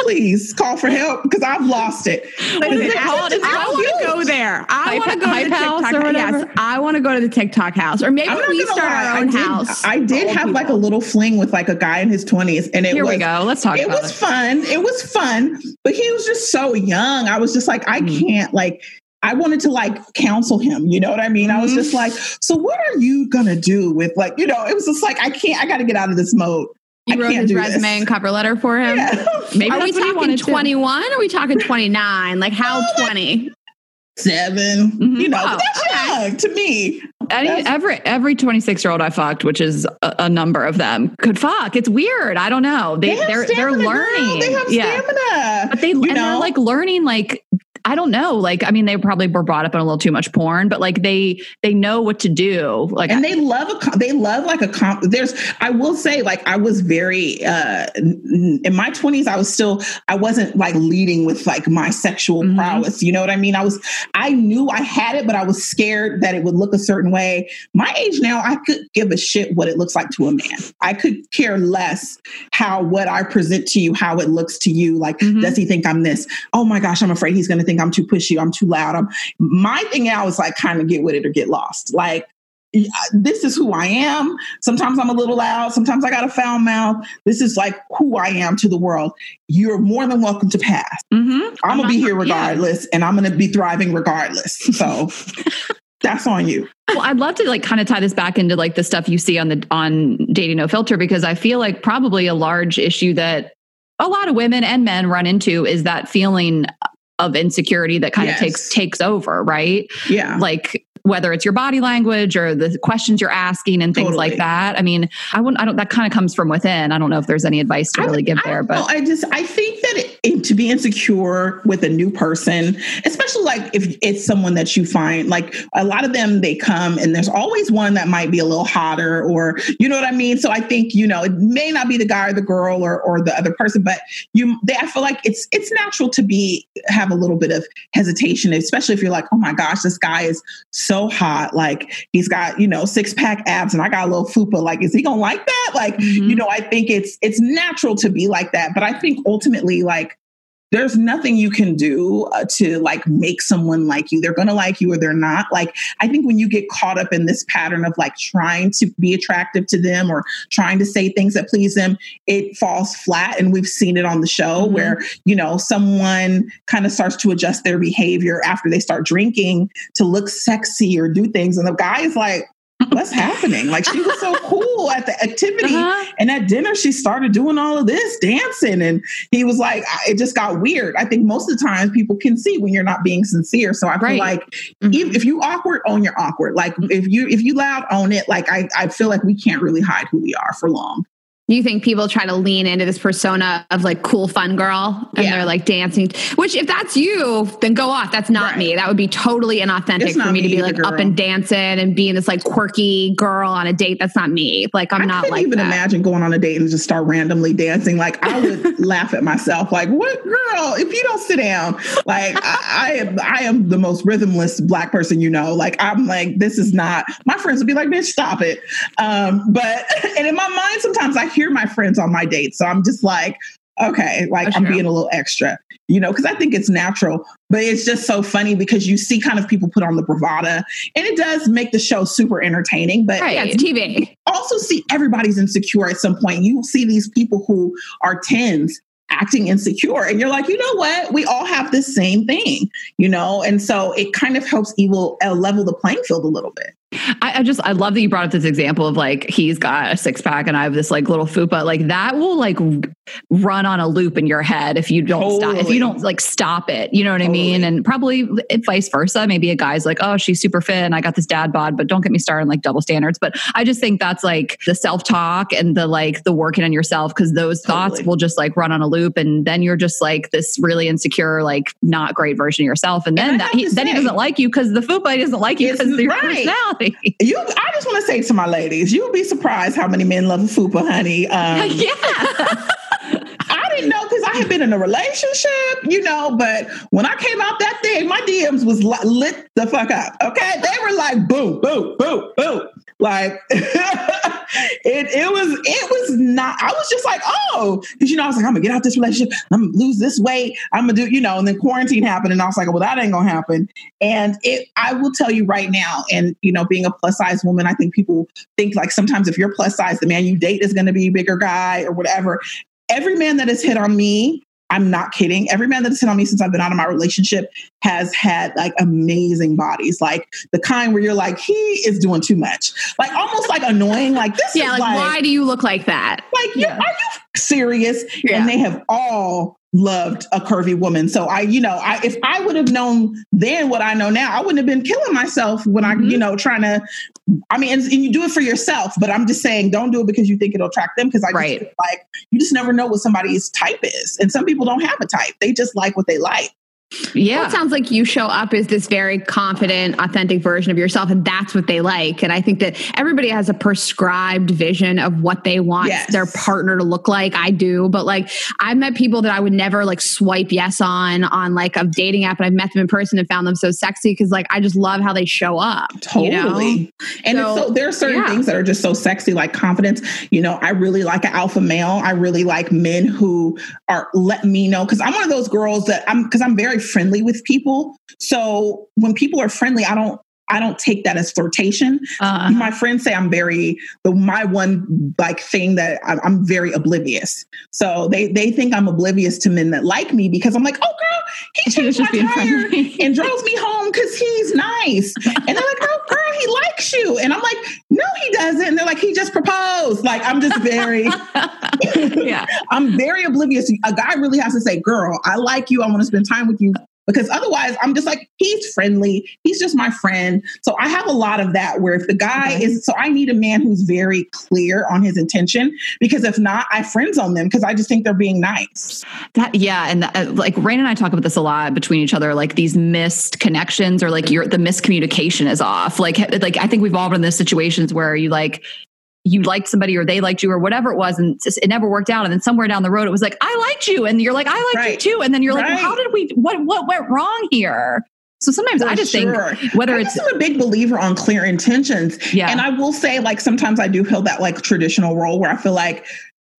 Please call for help because I've lost it. What is it called? It's I want to go there. I want to go to Hype the House TikTok or whatever? Yes, I want to go to the TikTok house, or maybe we start lie, our own I did, house. I did for old have like a little fling with like a guy in his 20s, and it Here was we go. Let's talk it about was it. fun. It was fun, but he was just so young. I was just like, I Mm. can't like. I wanted to like counsel him. You know what I mean? I was Mm-hmm. just like, so what are you gonna do with like, you know? It was just like, I can't. I got to get out of this mode. You I wrote his resume this. and cover letter for him. Yeah. Maybe Are we that's what he talking 21? Or are we talking 29? Like how Oh, like- 20? 7 Mhm. You know, Oh, that's okay. young to me. Any, That's- every every 26 year old I fucked, which is a, a number of them, could fuck. It's weird. I don't know. They, They have they're they're stamina, girl. learning. They have yeah. stamina. But they you and know, they're like learning like I don't know. Like, I mean, they probably were brought up on a little too much porn, but like they they know what to do. Like, and they love a they love like a comp. There's I will say like I was very uh in my 20s. I was still I wasn't like leading with like my sexual Mhm. prowess. You know what I mean? I was I knew I had it, but I was scared that it would look a certain way. My age now, I could give a shit what it looks like to a man. I could care less how what I present to you, how it looks to you. Like, Mhm. does he think I'm this? Oh my gosh, I'm afraid he's going to think I'm too pushy. I'm too loud. I'm my thing now is like kind of get with it or get lost. Like this is who I am. Sometimes I'm a little loud. Sometimes I got a foul mouth. This is like who I am to the world. You're more than welcome to pass. Mhm. I'm gonna be here yeah. regardless, and I'm gonna be thriving regardless. So that's on you. Well, I'd love to like kind of tie this back into like the stuff you see on the on dating no filter because I feel like probably a large issue that a lot of women and men run into is that feeling of insecurity that kind Yes. of takes takes over, right? Yeah. Like whether it's your body language or the questions you're asking and things Totally. like that. I mean, I wouldn't I don't that kind of comes from within. I don't know if there's any advice to I really would- give I there, but know. I just I think that it, it- to be insecure with a new person, especially like if it's someone that you find like a lot of them they come and there's always one that might be a little hotter or you know what I mean. So I think you know it may not be the guy or the girl or or the other person, but you they I feel like it's it's natural to be have a little bit of hesitation, especially if you're like oh my gosh this guy is so hot. Like he's got you know six pack abs and I got a little fupa. Like is he gonna like that? Like Mhm. you know i think it's it's natural to be like that. But i think ultimately like there's nothing you can do uh, to like make someone like you they're gonna like you or they're not like i think when you get caught up in this pattern of like trying to be attractive to them or trying to say things that please them it falls flat and we've seen it on the show Mhm. where you know someone kind of starts to adjust their behavior after they start drinking to look sexy or do things and the guy is like what's happening like she was so cool at the activity Uh-huh. and at dinner, she started doing all of this dancing. And he was like, I- it just got weird. I think most of the time people can see when you're not being sincere. So I feel Right. like Mhm. if, if you awkward, own your awkward. Like if you if you loud, own it. Like I, I feel like we can't really hide who we are for long. You think people try to lean into this persona of like cool, fun girl and Yeah. they're like dancing, which if that's you, then go off. That's not Right. me. That would be totally inauthentic for me to be like up and dancing and being this like quirky girl on a date. That's not me. Like I'm I not like even that. imagine going on a date and just start randomly dancing. Like I would laugh at myself. Like, what girl? If you don't sit down, like I, I am, I am the most rhythmless black person you know. Like I'm like, this is not. My friends would be like, bitch, stop it. Um, but and in my mind, sometimes I hear my friends on my dates, so I'm just like, okay, like That's I'm true. being a little extra, you know, because I think it's natural. But it's just so funny because you see kind of people put on the bravada, and it does make the show super entertaining. But Right. Yeah, it's TV. also see everybody's insecure at some point. You see these people who are tens acting insecure, and you're like, you know what? We all have this same thing, you know? And so it kind of helps evil uh, level the playing field a little bit. I, I just I love that you brought up this example of like he's got a six pack and I have this like little fupa. Like that will like run on a loop in your head if you don't stop if you don't like stop it. You know what I mean? And probably vice versa. Maybe a guy's like, oh, she's super fit and I got this dad bod, but don't get me started on like double standards. But I just think that's like the self talk and the like the working on yourself because those thoughts Totally. will just like run on a loop and then you're just like this really insecure, like not great version of yourself. And And then I that he, to then he doesn't like you because the fupa doesn't like you because your right. personality. You, I just want to say to my ladies, you'll be surprised how many men love a fupa, honey. Um, yeah. Didn't know because I had been in a relationship, you know, but when I came out that day, my DMs was li- lit the fuck up. Okay. They were like, boom, boom, boom, boom. Like it, it was, it was not, I was just like, oh, because you know, I was like, I'm gonna get out this relationship, I'm gonna lose this weight, I'm gonna do, you know, and then quarantine happened, and I was like, well, that ain't gonna happen. And it, I will tell you right now, and you know, being a plus size woman, I think people think like sometimes if you're plus size, the man you date is gonna be a bigger guy or whatever every man that has hit on me, I'm not kidding. Every man that has hit on me since I've been out of my relationship has had like amazing bodies, like the kind where you're like, he is doing too much, like almost like annoying. Like this Yeah, is like, like, why do you look like that? like Yeah. are you serious? Yeah. And they have all loved a curvy woman. So I, you know, I if I would have known then what I know now, I wouldn't have been killing myself when I, Mm-hmm. you know, trying to. I mean, and, and you do it for yourself, but I'm just saying, don't do it because you think it'll attract them. Because I Right. like you just never know what somebody's type is, and some people don't have a type; they just like what they like. Yeah. Well, it sounds like you show up as this very confident, authentic version of yourself, and that's what they like. And I think that everybody has a prescribed vision of what they want Yes. their partner to look like. I do, but like I've met people that I would never like swipe yes on on like a dating app, and I've met them in person and found them so sexy because like I just love how they show up. Totally. You know? And So, it's so there are certain yeah. things that are just so sexy, like confidence. You know, I really like an alpha male. I really like men who are let me know because I'm one of those girls that I'm because I'm very friendly with people. So when people are friendly, I don't I don't take that as flirtation. Uh, My friends say I'm very the my one like thing that I'm, I'm very oblivious. So they they think I'm oblivious to men that like me because I'm like, oh girl, he changed my tire and drove me home because he's nice. And they're like, oh girl, he likes you. And I'm like, no, he doesn't. And they're like, he just proposed. Like I'm just very yeah. I'm very oblivious. A guy really has to say, girl, I like you. I want to spend time with you. Because otherwise, I'm just like, he's friendly. He's just my friend. So I have a lot of that where if the guy is, so I need a man who's very clear on his intention. Because if not, I friends on them because I just think they're being nice. That yeah, and that, uh, like Rain and I talk about this a lot between each other, like these missed connections or like your the miscommunication is off. Like like I think we've all been in those situations where you like you liked somebody or they liked you or whatever it was, and it never worked out. And then somewhere down the road, it was like I liked you, and you're like I liked Right. you too, and then you're like, well, how did we? What what went wrong here? So sometimes I just sure. think whether I it's I'm a big believer on clear intentions. yeah, And I will say, like, sometimes I do feel that like traditional role where I feel like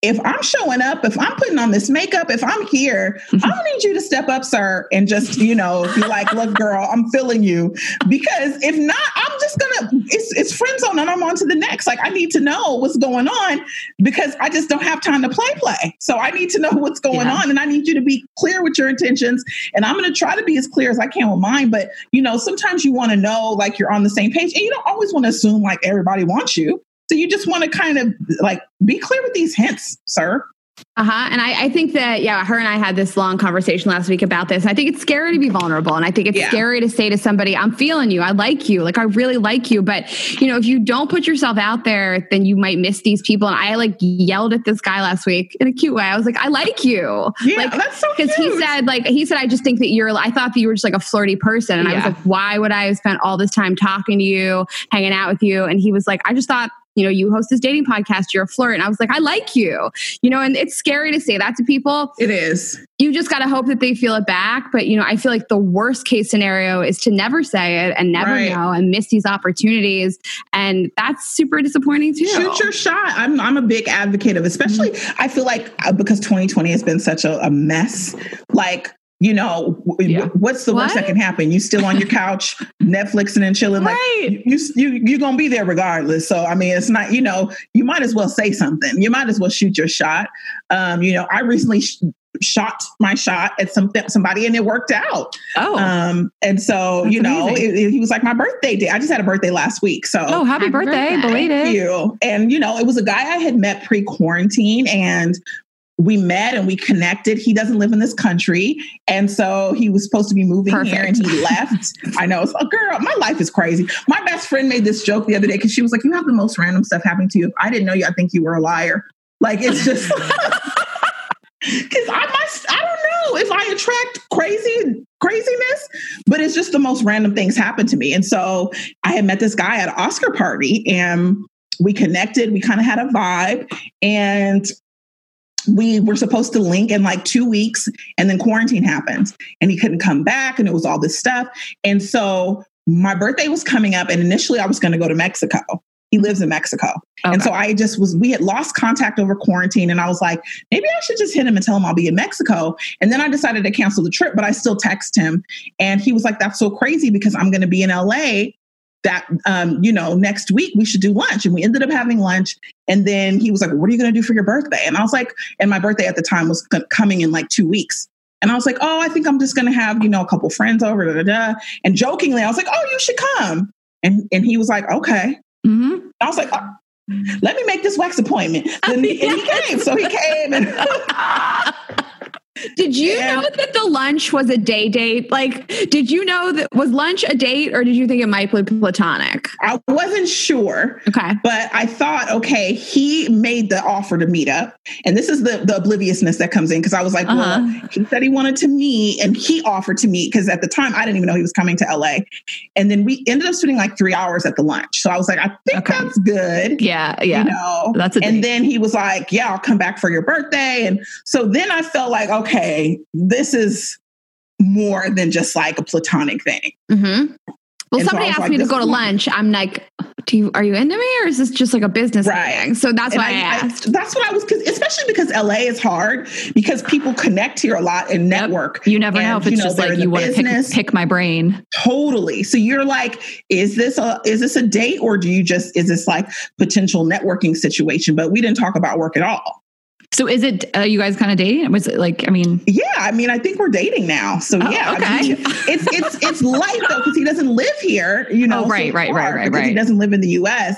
if I'm showing up, if I'm putting on this makeup, if I'm here, I don't need you to step up, sir, and just, you know, be like, look, girl, I'm feeling you. Because if not, I'm just gonna it's it's friend zone and I'm on to the next. Like I need to know what's going on because I just don't have time to play play. So I need to know what's going Yeah. on and I need you to be clear with your intentions. And I'm gonna try to be as clear as I can with mine. But you know, sometimes you want to know like you're on the same page and you don't always want to assume like everybody wants you. So you just want to kind of like be clear with these hints, sir. Uh huh. And I, I think that, yeah, her and I had this long conversation last week about this. I think it's scary to be vulnerable. And I think it's Yeah. scary to say to somebody, I'm feeling you. I like you. Like, I really like you. But, you know, if you don't put yourself out there, then you might miss these people. And I like yelled at this guy last week in a cute way. I was like, I like you. Yeah, Like, that's so because he said like he said i just think that you're i thought that you were just like a flirty person and i was like why would i have spent all this time talking to you hanging out with you and he was like i just thought you know you host this dating podcast you're a flirt and i was like i like you you know and it's scary to say that to people it is. you just got to hope that they feel it back but you know i feel like the worst case scenario is to never say it and never Right. know and miss these opportunities and that's super disappointing too Shoot your shot. I'm I'm a big advocate of, especially I feel like uh, because 2020 has been such a, a mess. Like you know, Yeah. what's the worst that can happen? You still on your couch, Netflixing and chilling. Like Right. you you you gonna be there regardless. So I mean, it's not you know you might as well say something. You might as well shoot your shot. Um, you know, I recently. Sh- shot my shot at some somebody and it worked out oh um and so That's you know it, it- he was like my birthday day i just had a birthday last week so oh happy, Happy birthday, birthday. belated. Thank you. And you know, it was a guy I had met pre-quarantine and we met and we connected. He doesn't live in this country. And so he was supposed to be moving here and he left. I know. It's a girl, my life is crazy. My best friend made this joke the other day because she was like, You have the most random stuff happening to you. If I didn't know you, I think you were a liar. Like it's just because I must, I don't know if I attract crazy craziness, but it's just the most random things happen to me. And so I had met this guy at an Oscar party and we connected. We kind of had a vibe and we were supposed to link in like two weeks and then quarantine happened and he couldn't come back and it was all this stuff. And so my birthday was coming up and initially I was going to go to Mexico. He lives in Mexico. And so I just was, we had lost contact over quarantine. And I was like, maybe I should just hit him and tell him I'll be in Mexico. And then I decided to cancel the trip, but I still text him. And he was like, that's so crazy because I'm going to be in LA that, um, you know, next week we should do lunch. And we ended up having lunch. And then he was like, what are you going to do for your birthday? And I was like, and my birthday at the time was c- coming in like two weeks. And I was like, oh, I think I'm just going to have, you know, a couple friends over. Da, da, da. And jokingly, I was like, oh, you should come. And, and he was like, okay. mm-hmm. I was like, oh, let me make this wax appointment. And, and he came. So he came and Did you And- know that the lunch was a day date? Like, did you know that was lunch a date or did you think it might be platonic? I wasn't sure. Okay. But I thought, okay, he made the offer to meet up. And this is the, the obliviousness that comes in because I was like, well, Uh-huh. he said he wanted to meet and he offered to meet because at the time I didn't even know he was coming to LA. And then we ended up spending like three hours at the lunch. So I was like, I think Okay. that's good. Yeah, yeah. You know, That's a and date. then he was like, Yeah, I'll come back for your birthday. And so then I felt like, okay, this is more than just like a platonic thing. Mm-hmm. Well, And somebody I was asked like, me to go to lunch. I'm like, do you are you into me or is this just like a business Right. meeting? So that's And why I, asked. that's what I was, cause, especially because LA is hard because people connect here a lot and Yep. network. You never know if it's you know, just like you want to pick, pick my brain. Totally. So you're like, is this a is this a date or do you just is this like potential networking situation? But we didn't talk about work at all. So is it uh, you guys kind of dating? Was it like I mean, Yeah, I mean, I think we're dating now. So Oh, yeah, I okay. mean, it's it's it's light though because he doesn't live here. You know, Oh, so right, right, right, right, He doesn't live in the U.S.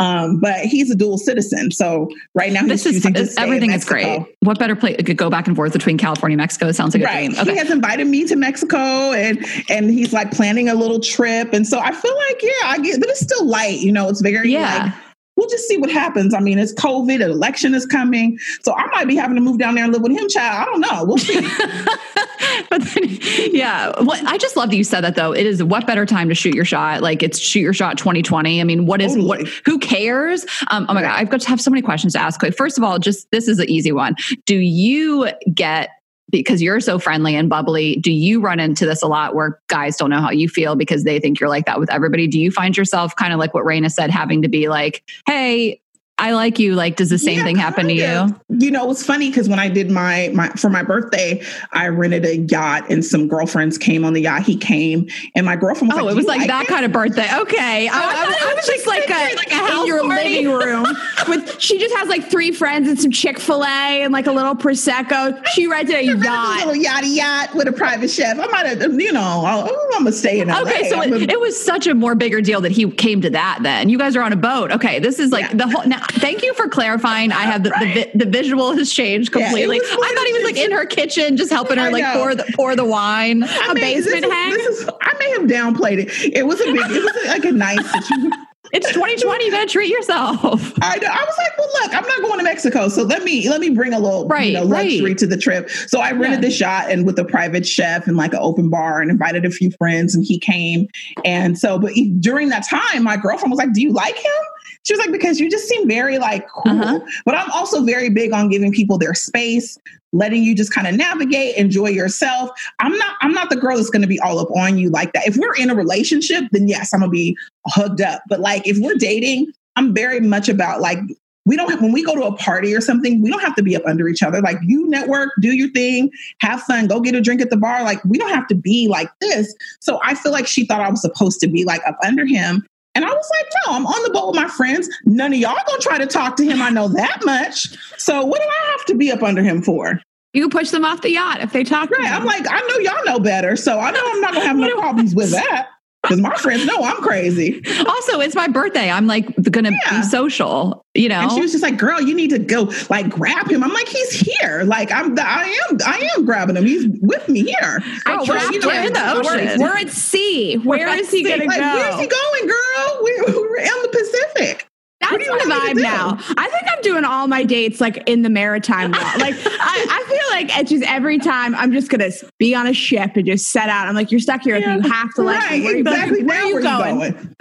Um, but he's a dual citizen. So right now he's this is choosing to stay in everything is great. What better place could go back and forth between California and Mexico? Sounds like a dream. Okay. He has invited me to Mexico and and he's like planning a little trip. And so I feel like, yeah, I get but it's still light, you know, it's very yeah. like we'll just see what happens. I mean, it's COVID, an election is coming. So I might be having to move down there and live with him, child. I don't know. We'll see. but then, yeah, well, I just love that you said that though. It is what better time to shoot your shot? Like it's shoot your shot 2020. I mean, what is what? Who cares? Um, oh my god, I've got to have so many questions to ask. Quick, first of all, just this is an easy one. Do you get because you're so friendly and bubbly? Do you run into this a lot where guys don't know how you feel because they think you're like that with everybody? Do you find yourself kind of like what Rayna said, having to be like, hey? I like you. Like, does the same Yeah, thing happen to you? You know, it's funny because when I did my my for my birthday, I rented a yacht and some girlfriends came on the yacht. He came and my girlfriend was like, Oh, like, it was you like that him?" kind of birthday. Okay. I, I was, I oh, was just like a, uh, like a house in your party. living room with she just has like three friends and some Chick Fil A and like a little prosecco. She rented a I rented a yacht. little yachty yacht with a private chef. I might have, you know, I'll, I'm gonna stay in LA. Okay, so it, it was such a more bigger deal that he came to that. Then you guys are on a boat. Okay, this is like Yeah. the whole. Now, thank you for clarifying. I have the the, the visual has changed Yeah, completely. was I thought he was like in her kitchen, just helping her like pour the pour the wine. I a mean, this basement is- hang? This is, I may have downplayed it. It was a big, it was like a nice situation. It's 2020. You gotta treat yourself. I, know. I was like, well, look, I'm not going to Mexico, so let me let me bring a little Right, you know, luxury right. to the trip. So I rented Yeah. the yacht and with a private chef and like an open bar and invited a few friends, and he came. And so, but he, during that time, my girlfriend was like, "Do you like him?" She was like, "Because you just seem very like cool." Uh-huh. But I'm also very big on giving people their space, letting you just kind of navigate, enjoy yourself. I'm not I'm not the girl that's going to be all up on you like that. If we're in a relationship, then yes, I'm gonna be hooked up. But like if we're dating, I'm very much about like we don't have, when we go to a party or something, we don't have to be up under each other. Like you network, do your thing, have fun, go get a drink at the bar. Like we don't have to be like this. So I feel like she thought I was supposed to be like up under him. And I was like, no, I'm on the boat with my friends. None of y'all gonna try to talk to him. I know that much. So what do I have to be up under him for? You can push them off the yacht if they talk. to Right. I'm like, I know y'all know better. So I know I'm not gonna have no problems with that. Because my friends know I'm crazy. Also, it's my birthday. I'm like gonna Yeah. be social. You know. And she was just like, "Girl, you need to go like grab him." I'm like, "He's here. Like I'm, I am, I am grabbing him. He's with me here." I Oh, trust we're- you. we're in the We're- ocean. We're, at sea. Where at is he sea. going to Like, go? where's he going, girl? We're, we're in the Pacific. That's my want me to vibe now. I think I'm doing all my dates like in the maritime. Like I, I feel like it's just every time I'm just gonna be on a ship and just set out. I'm like, you're stuck here if you have to like right, where, exactly. where are you going? you going?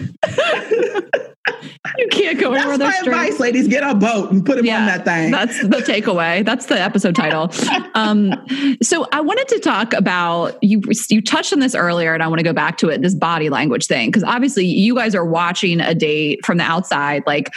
you can't go That's anywhere. my They're straight. advice, ladies. Get a boat and put him on that thing. That's the takeaway. That's the episode title. Um, so I wanted to talk about you. You touched on this earlier, and I want to go back to it. This body language thing, because obviously you guys are watching a date from the outside. Like,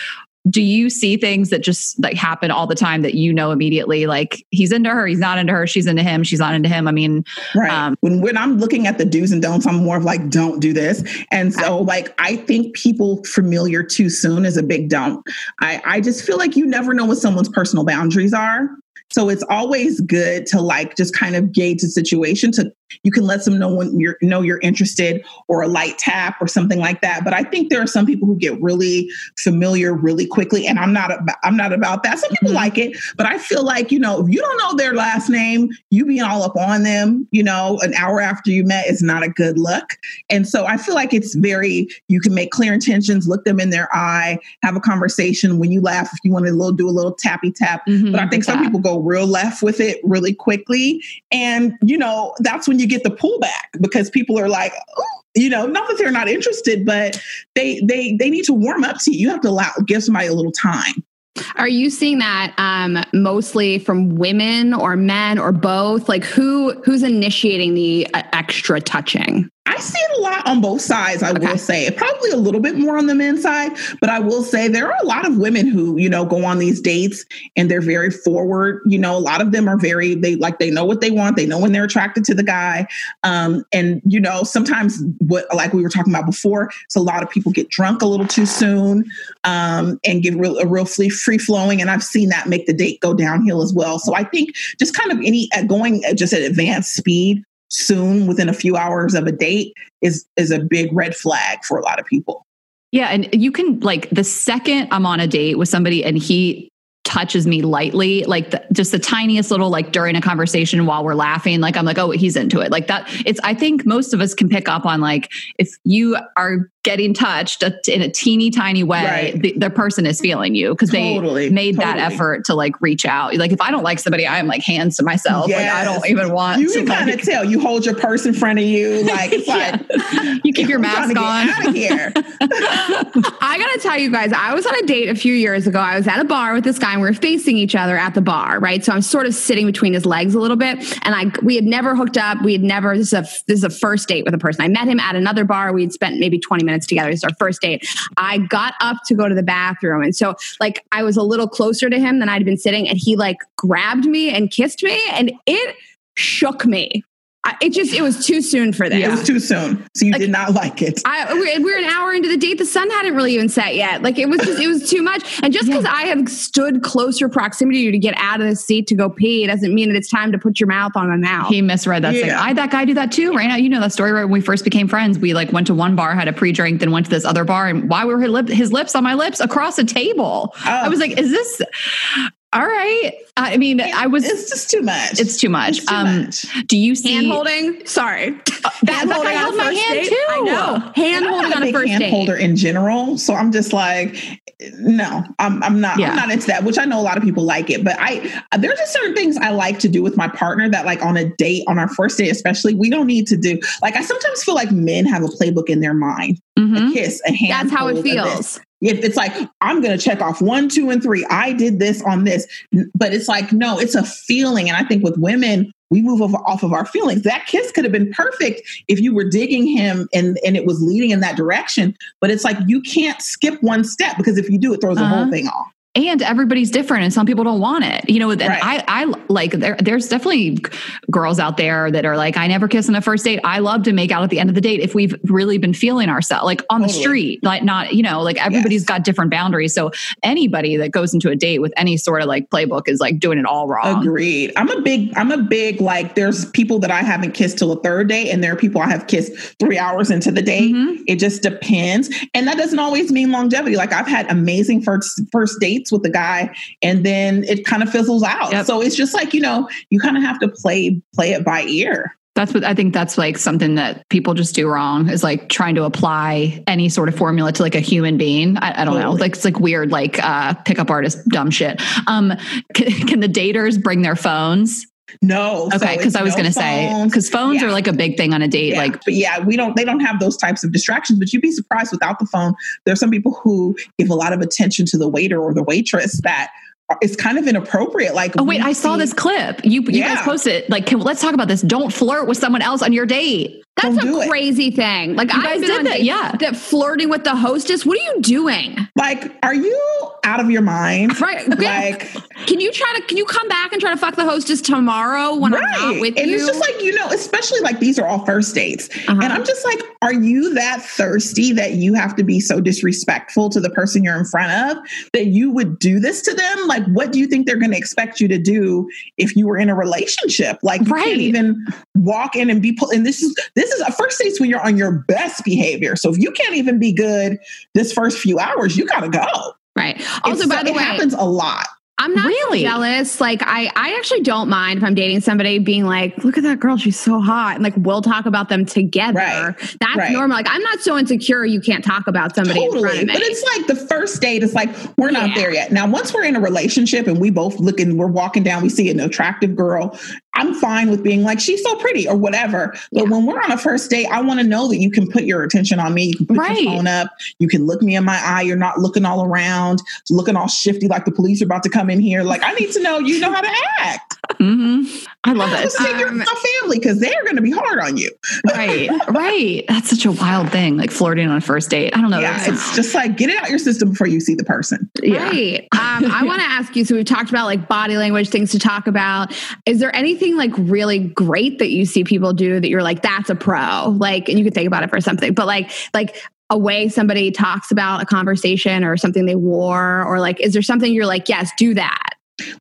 do you see things that just like happen all the time that you know immediately? Like he's into her, he's not into her, she's into him, she's not into him. I mean, Right. Um, when when I'm looking at the do's and don'ts, I'm more of like, don't do this. And so like I think people familiar too soon is a big don't. I, I just feel like you never know what someone's personal boundaries are. So it's always good to like just kind of gauge the situation to you can let them know when you're know you're interested or a light tap or something like that. But I think there are some people who get really familiar really quickly and I'm not about, I'm not about that. Some people mm-hmm. like it, but I feel like, you know, if you don't know their last name, you being all up on them, you know, an hour after you met is not a good look. And so I feel like it's very you can make clear intentions, look them in their eye, have a conversation when you laugh if you want to little do a little tappy tap. Mm-hmm, but I think some tap. people go real left with it really quickly and you know, that's when you get the pullback because people are like, you know, not that they're not interested, but they they they need to warm up to you. You have to allow give somebody a little time. Are you seeing that um, mostly from women or men or both? Like who who's initiating the uh, extra touching? I see it a lot on both sides, I okay. will say. Probably a little bit more on the men's side, but I will say there are a lot of women who, you know, go on these dates and they're very forward. You know, a lot of them are very, they like, they know what they want. They know when they're attracted to the guy. Um, and, you know, sometimes what, like we were talking about before, so a lot of people get drunk a little too soon um, and get real, a real free, free flowing. And I've seen that make the date go downhill as well. So I think just kind of any, uh, going just at advanced speed soon within a few hours of a date is is a big red flag for a lot of people. Yeah, and you can like the second I'm on a date with somebody and he touches me lightly, like the, just the tiniest little like during a conversation while we're laughing, like I'm like, oh, he's into it. Like that. It's I think most of us can pick up on like if you are getting touched in a teeny tiny way, right. the, the, person is feeling you because totally, they made totally. that effort to like reach out. Like if I don't like somebody, I'm like hands to myself. Yes. Like I don't even want. To. You can kind of like, tell. You hold your purse in front of you, like it's like you keep your mask on. Out of here. I gotta tell you guys, I was on a date a few years ago. I was at a bar with this guy, and we were facing each other at the bar, right? So I'm sort of sitting between his legs a little bit, and I we had never hooked up. We had never. This is a this is a first date with a person. I met him at another bar. We had spent maybe 20 minutes together. It's our first date. I got up to go to the bathroom. And so like I was a little closer to him than I'd been sitting and he like grabbed me and kissed me and it shook me. I, it just it was too soon for this. Yeah. It was too soon, so you like, did not like it. I, we're, we're, an hour into the date. The sun hadn't really even set yet. Like it was just it was too much. And just because yeah. I have stood closer proximity to you to get out of the seat to go pee doesn't mean that it's time to put your mouth on my mouth. He misread that. Yeah. I that guy do that too. Right now, you know that story. Right when we first became friends, we like went to one bar, had a pre-drink, then went to this other bar, and why were his, lip, his lips on my lips across a table? Oh. I was like, is this? All right. I mean, I was. It's just too much. It's too much. Too um, much. Do you see hand holding? Sorry, uh, hand holding I held my hand date? too. I know hand holding on a first hand date. holder in general. So I'm just like, no, I'm I'm not. Yeah. I'm not into that. Which I know a lot of people like it, but I there's just certain things I like to do with my partner that like on a date, on our first date especially, we don't need to do. Like I sometimes feel like men have a playbook in their mind. Mm-hmm. A kiss, a hand. That's how it feels. If it's like, I'm going to check off one, two, and three. I did this on this. But it's like, no, it's a feeling. And I think with women, we move off of our feelings. That kiss could have been perfect if you were digging him and, and it was leading in that direction. But it's like, you can't skip one step because if you do, it throws uh-huh. the whole uh-huh. thing off and everybody's different and some people don't want it you know and right. i i like there, there's definitely girls out there that are like i never kiss on a first date i love to make out at the end of the date if we've really been feeling ourselves like on totally. the street like not you know like everybody's yes. got different boundaries so anybody that goes into a date with any sort of like playbook is like doing it all wrong agreed i'm a big i'm a big like there's people that i haven't kissed till a third date and there are people i have kissed three hours into the date mm-hmm. it just depends and that doesn't always mean longevity like i've had amazing first first dates dates with the guy and then it kind of fizzles out. Yep. So it's just like, you know, you kind of have to play play it by ear. That's what I think that's like something that people just do wrong is like trying to apply any sort of formula to like a human being. I, I don't totally. know. Like it's like weird, like uh pickup artist dumb shit. Um can, can the daters bring their phones? No. Okay, because so I was no going to say because phones yeah. are like a big thing on a date. Yeah. Like, but yeah, we don't. They don't have those types of distractions. But you'd be surprised without the phone. There are some people who give a lot of attention to the waiter or the waitress that it's kind of inappropriate. Like, oh wait, I saw this clip. You you yeah. guys posted. Like, can, let's talk about this. Don't flirt with someone else on your date. That's a crazy it. thing. Like, guys did that. Yeah, that flirting with the hostess. What are you doing? Like, are you out of your mind? Right. Like, Can you try to? Can you come back and try to fuck the hostess tomorrow when I'm not with and you? it's just like you know especially like these are all first dates Uh-huh. and i'm just like are you that thirsty that you have to be so disrespectful to the person you're in front of that you would do this to them like what do you think they're going to expect you to do if you were in a relationship like you Right. can't even walk in and be put and this is this is a first dates when you're on your best behavior so if you can't even be good this first few hours you gotta go right. Also, It's- by the it way, happens a lot I'm not Really? jealous. Like I, I actually don't mind if I'm dating somebody being like, look at that girl, she's so hot. And like we'll talk about them together. Right. That's Right. normal. Like I'm not so insecure you can't talk about somebody in front Totally. of me. But it's like the first date it's like, we're not Yeah. there yet. Now, once we're in a relationship and we both look and we're walking down, we see an attractive girl, I'm fine with being like, she's so pretty or whatever. But when we're on a first date, I want to know that you can put your attention on me. You can put Right. your phone up. You can look me in my eye. You're not looking all around, looking all shifty like the police are about to come in here. Like, I need to know you know how to act. Hmm I love it. Just take your Um, my family because they're going to be hard on you. right, right. That's such a wild thing, like flirting on a first date. I don't know. yeah, that's- it's just like get it out your system before you see the person. yeah. Right. Um, I want to ask you. So we've talked about like body language, things to talk about. Is there anything like really great that you see people do that you're like, that's a pro? Like, and you could think about it for something, but like, like a way somebody talks about a conversation or something they wore, or like, is there something you're like, yes, do that?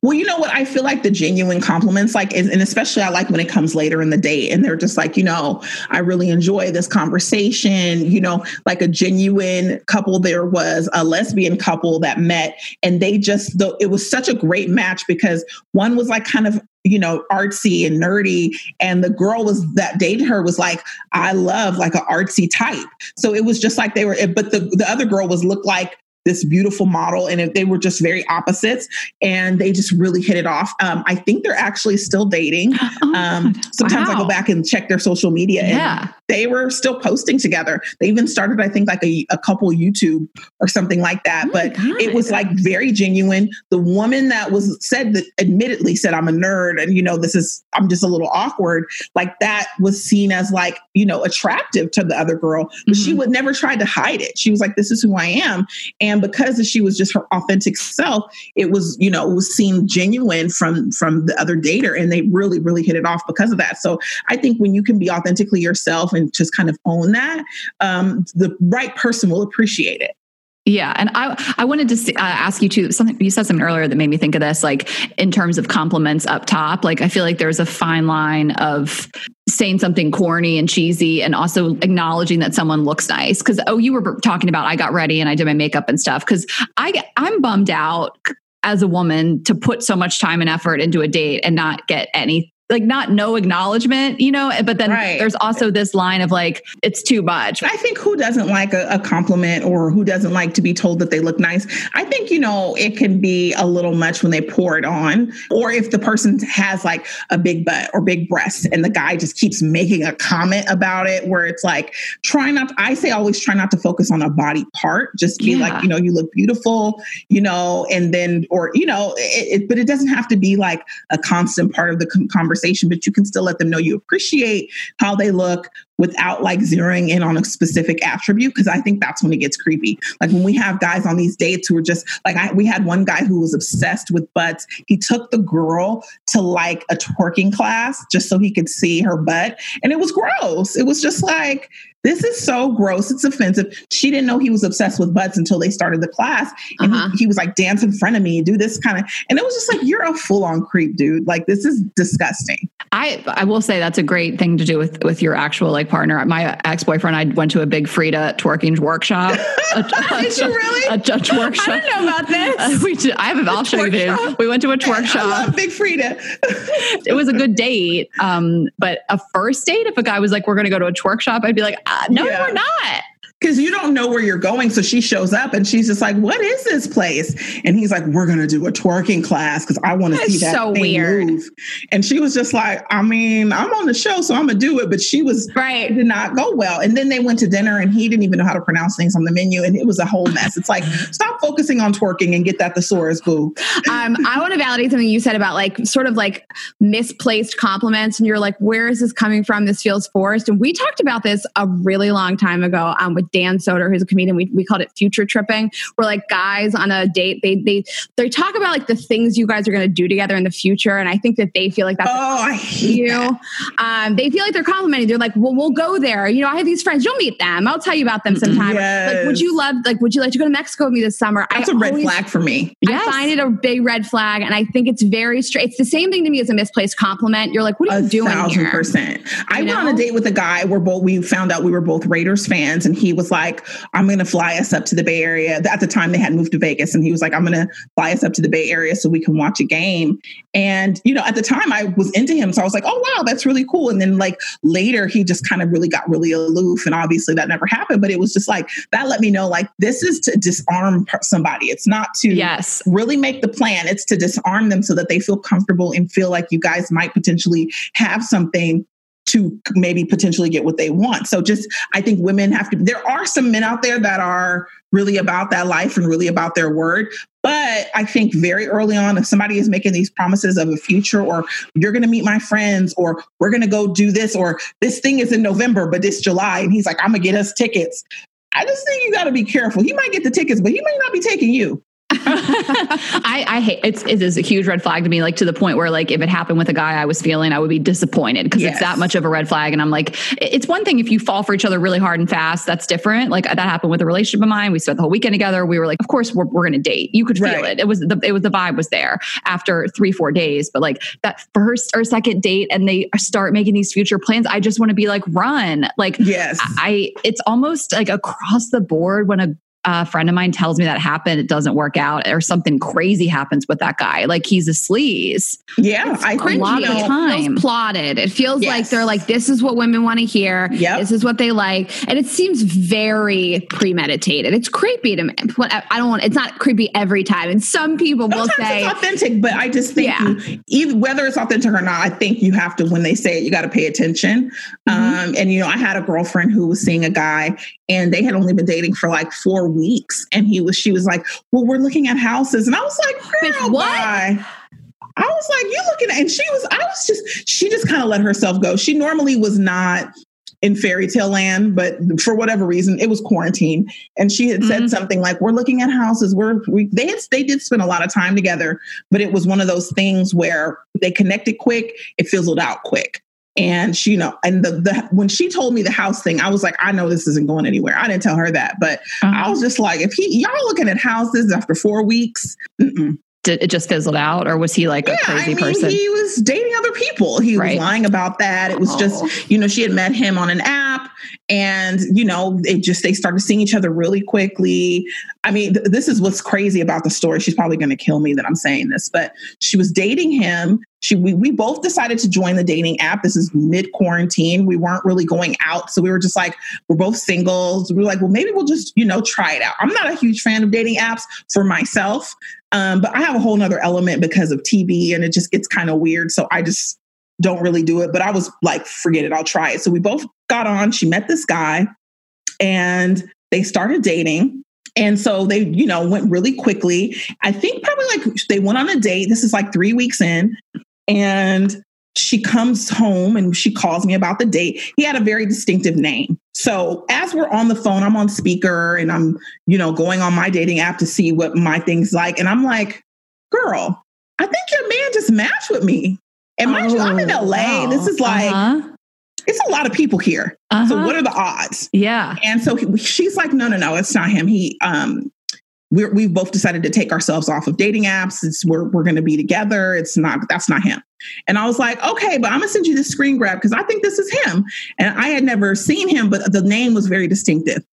Well, you know what? I feel like the genuine compliments, like, and especially I like when it comes later in the date and they're just like, you know, I really enjoy this conversation. You know, like a genuine couple, there was a lesbian couple that met and they just, though it was such a great match because one was like kind of, you know, artsy and nerdy. And the girl was that dated her was like, I love like an artsy type. So it was just like they were, eh, but the, the other girl was looked like, this beautiful model and if they were just very opposites and they just really hit it off. Um, i think they're actually still dating. Oh um, sometimes i go back and check their social media and Yeah. they were still posting together. They even started i think like a, a couple youtube or something like that Oh but it was like very genuine. The woman that was said that admittedly said i'm a nerd and you know this is i'm just a little awkward like that was seen as like you know attractive to the other girl but she Mhm. would never try to hide it. She was like this is who i am and because she was just her authentic self it was you know it was seen genuine from from the other dater and they really really hit it off because of that. So i think when you can be authentically yourself and just kind of own that um, the right person will appreciate it Yeah, and I I wanted to uh, ask you too. Something you said something earlier that made me think of this. Like in terms of compliments up top, like I feel like there's a fine line of saying something corny and cheesy, and also acknowledging that someone looks nice. Because oh, you were talking about I got ready and I did my makeup and stuff. Because I I'm bummed out as a woman to put so much time and effort into a date and not get any like not no acknowledgement, you know. But then Right. there's also this line of like it's too much. I think who doesn't like a, a compliment or who doesn't like to be told that they look nice? I think, you know, it can be a little much when they pour it on. Or if the person has like a big butt or big breast and the guy just keeps making a comment about it where it's like, try not, I say always try not to focus on a body part. Just be Yeah. like, you know, you look beautiful, you know, and then, or, you know, it, it, but it doesn't have to be like a constant part of the con- conversation, but you can still let them know you appreciate how they look without like zeroing in on a specific attribute because I think that's when it gets creepy. Like when we have guys on these dates who are just like I, we had one guy who was obsessed with butts. He took the girl to like a twerking class just so he could see her butt, and it was gross. It was just like this is so gross. It's offensive. She didn't know he was obsessed with butts until they started the class, and Uh-huh. he, he was like, "Dance in front of me, do this kind of," and it was just like, "You're a full on creep, dude. Like this is disgusting." I I will say that's a great thing to do with with your actual like partner. My ex boyfriend, I went to a big Freedia twerking workshop. A, a, Did you really? A, a twerk workshop. I didn't know about this. Uh, we did, I have. I'll show you. shop? We went to a twerk I shop. love Big Freedia. It was a good date, um, but a first date. If a guy was like, "We're going to go to a twerk shop," I'd be like, uh, "No, Yeah. we're not." Because you don't know where you're going. So she shows up and she's just like, "What is this place?" And he's like, "We're gonna do a twerking class because I want to see that so thing weird. move." And she was just like, "I mean, I'm on the show, so I'm gonna do it." But she was it Right. did not go well. And then they went to dinner and he didn't even know how to pronounce things on the menu, and it was a whole mess. It's like, stop focusing on twerking and get that thesaurus, boo. Um, I want to validate something you said about like sort of like misplaced compliments, and you're like, where is this coming from? This feels forced. And we talked about this a really long time ago um, with Dan Soder, who's a comedian. We, we called it future tripping, where like guys on a date, they they they talk about like the things you guys are going to do together in the future, and I think that they feel like that's oh, I hate you. that. Um, they feel like they're complimenting. They're like, well, we'll go there. You know, I have these friends. You'll meet them. I'll tell you about them sometime. Like, would you love? Like, would you like to go to Mexico with me this summer? That's I a red always- flag for me. I find it a big red flag, and I think it's very straight. It's the same thing to me as a misplaced compliment. You're like, what are you a doing thousand here? percent. I You went on a date with a guy where both we found out we were both Raiders fans, and he was like, "I'm going to fly us up to the Bay Area." At the time, they had moved to Vegas, and he was like, "I'm going to fly us up to the Bay Area so we can watch a game." And you know, at the time, I was into him, so I was like, "Oh wow, that's really cool." And then like later, he just kind of really got really aloof, and obviously that never happened. But it was just like that let me know like this is to disarm somebody. It's not to Yes. really make the plan. It's to disarm them so that they feel comfortable and feel like you guys might potentially have something to maybe potentially get what they want. So just I think women have to there are some men out there that are really about that life and really about their word. But I think very early on, if somebody is making these promises of a future, or you're going to meet my friends, or we're going to go do this, or this thing is in November, but it's July, and he's like, I'm going to get us tickets. I just think you got to be careful. He might get the tickets, but he might not be taking you. I, I hate it's it is a huge red flag to me, like to the point where like if it happened with a guy I was feeling, I would be disappointed because Yes. it's that much of a red flag. And I'm like, it's one thing if you fall for each other really hard and fast, that's different. Like that happened with a relationship of mine. We spent the whole weekend together. We were like, of course we're, we're gonna date. You could feel Right. it. It was the it was the vibe was there after three, four days. But like that first or second date and they start making these future plans, I just want to be like, run. Like Yes. I it's almost like across the board when a a friend of mine tells me that happened, it doesn't work out, or something crazy happens with that guy. Like he's a sleaze. yeah. I a lot of time. feels plotted. It feels like they're like, this is what women want to hear. Yep. This is what they like. And it seems very premeditated. It's creepy to me. I don't want, it's not creepy every time. And some people will say, it's authentic, but I just think Yeah. you, even whether it's authentic or not, I think you have to when they say it, you got to pay attention. Mm-hmm. Um, and you know, I had a girlfriend who was seeing a guy, and they had only been dating for like four weeks, and he was, she was like, "Well, we're looking at houses," and I was like, "Girl, what?" bye." I was like, "You looking at?" And she was, I was just, she just kind of let herself go. She normally was not in fairy tale land, but for whatever reason, it was quarantine. And she had said Mhm. something like, "We're looking at houses. We're we." They had, they did spend a lot of time together, but it was one of those things where they connected quick. It fizzled out quick. And she, you know, and the, the when she told me the house thing, I was like, I know this isn't going anywhere. I didn't tell her that, but I uh-huh. was just like, if he y'all looking at houses after four weeks, mm-mm. Did it just fizzled out, or was he like a crazy I mean, person? he was dating other people. He Right. was lying about that. It was Oh. just, you know, she had met him on an app, and you know, it just they started seeing each other really quickly. I mean, th- this is what's crazy about the story. She's probably going to kill me that I'm saying this, but she was dating him. She we, we both decided to join the dating app. This is mid quarantine. We weren't really going out, so we were just like, we're both singles. We were like, well, maybe we'll just you know try it out. I'm not a huge fan of dating apps for myself. Um, but I have a whole nother element because of TV and it just gets kind of weird. So I just don't really do it. But I was like, forget it, I'll try it. So we both got on. She met this guy and they started dating. And so they, you know, went really quickly. I think probably like they went on a date. This is like three weeks in. And she comes home and she calls me about the date. He had a very distinctive name. So as we're on the phone, I'm on speaker and I'm, you know, going on my dating app to see what my thing's like. And I'm like, girl, I think your man just matched with me. And mind you, I'm in Oh, LA. wow. This is like, Uh-huh. it's a lot of people here. So Uh-huh. what are the odds? yeah. And so he, she's like, no, no, no, it's not him. He, um, we're, we've both decided to take ourselves off of dating apps. It's we're, we're going to be together. It's not, that's not him. And I was like, okay, but I'm gonna send you this screen grab because I think this is him. And I had never seen him, but the name was very distinctive.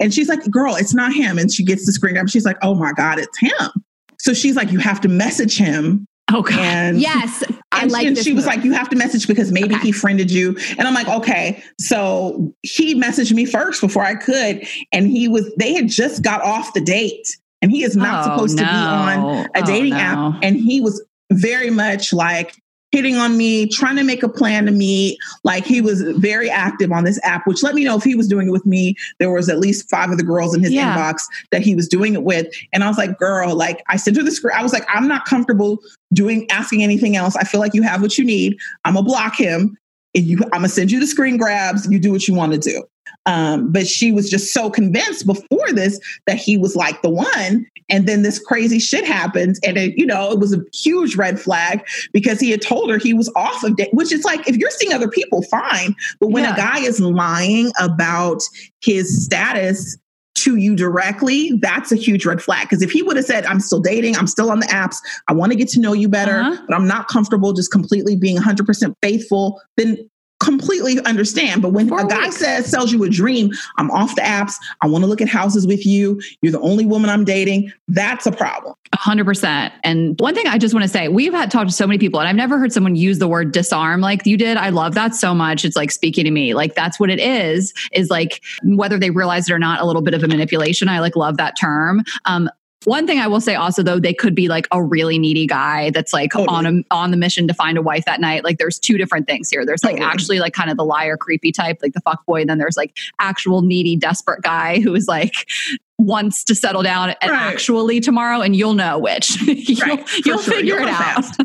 And she's like, girl, it's not him. And she gets the screen grab. She's like, oh my God, it's him. So she's like, you have to message him. Oh god. And yes, I and like she, and she was like, you have to message because maybe Okay. he friended you. And I'm like, okay. So he messaged me first before I could. And he was, they had just got off the date. And he is not Oh, supposed to be on no. a Oh, dating no. app. And he was very much like hitting on me, trying to make a plan to meet. Like he was very active on this app, which let me know if he was doing it with me. There was at least five of the girls in his Yeah. inbox that he was doing it with. And I was like, girl, like I sent her the script. I was like, I'm not comfortable doing asking anything else. I feel like you have what you need. I'm gonna block him. And you, I'm gonna send you the screen grabs. You do what you want to do. Um, but she was just so convinced before this that he was like the one. And then this crazy shit happens. And it, you know, it was a huge red flag because he had told her he was off of date, which is like, if you're seeing other people, fine. But when Yeah. a guy is lying about his status to you directly, that's a huge red flag. Because if he would have said, I'm still dating, I'm still on the apps, I want to get to know you better, Uh-huh. but I'm not comfortable just completely being 100% faithful, then completely understand. But when a guy weeks. says, sells you a dream, I'm off the apps, I want to look at houses with you, you're the only woman I'm dating, that's a problem. Hundred percent. And one thing I just want to say, we've had talked to so many people, and I've never heard someone use the word disarm like you did. I love that so much. It's like speaking to me. Like that's what it is. Is like whether they realize it or not, a little bit of a manipulation. I like love that term. Um, one thing I will say also though, they could be like a really needy guy that's like on a on the mission to find a wife that night. Like there's two different things here. There's like Totally. actually like kind of the liar creepy type, like the fuck boy. And then there's like actual needy, desperate guy who is like wants to settle down and Right. actually tomorrow, and you'll know which. you'll Right, you'll sure. figure You'll it out. fast.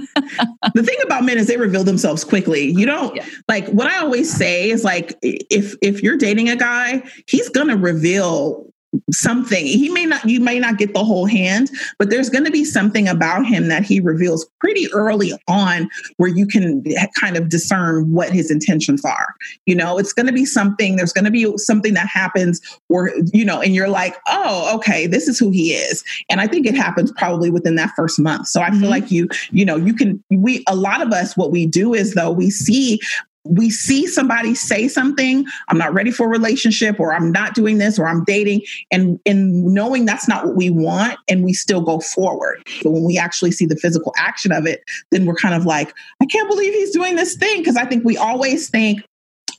the thing about men is they reveal themselves quickly. You don't Yeah. like what I always say is like if if you're dating a guy, he's gonna reveal something. He may not you may not get the whole hand, but there's going to be something about him that he reveals pretty early on where you can kind of discern what his intentions are. You know, it's going to be something there's going to be something that happens or you know and you're like, "Oh, okay, this is who he is." And I think it happens probably within that first month. So I Mhm. feel like you you know, you can we a lot of us what we do is though we see we see somebody say something i'm not ready for a relationship or i'm not doing this or i'm dating and and knowing that's not what we want and we still go forward. But when we actually see the physical action of it then we're kind of like i can't believe he's doing this thing because i think we always think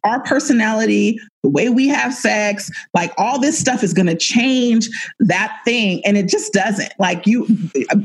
our personality the way we have sex like all this stuff is going to change that thing and it just doesn't. Like you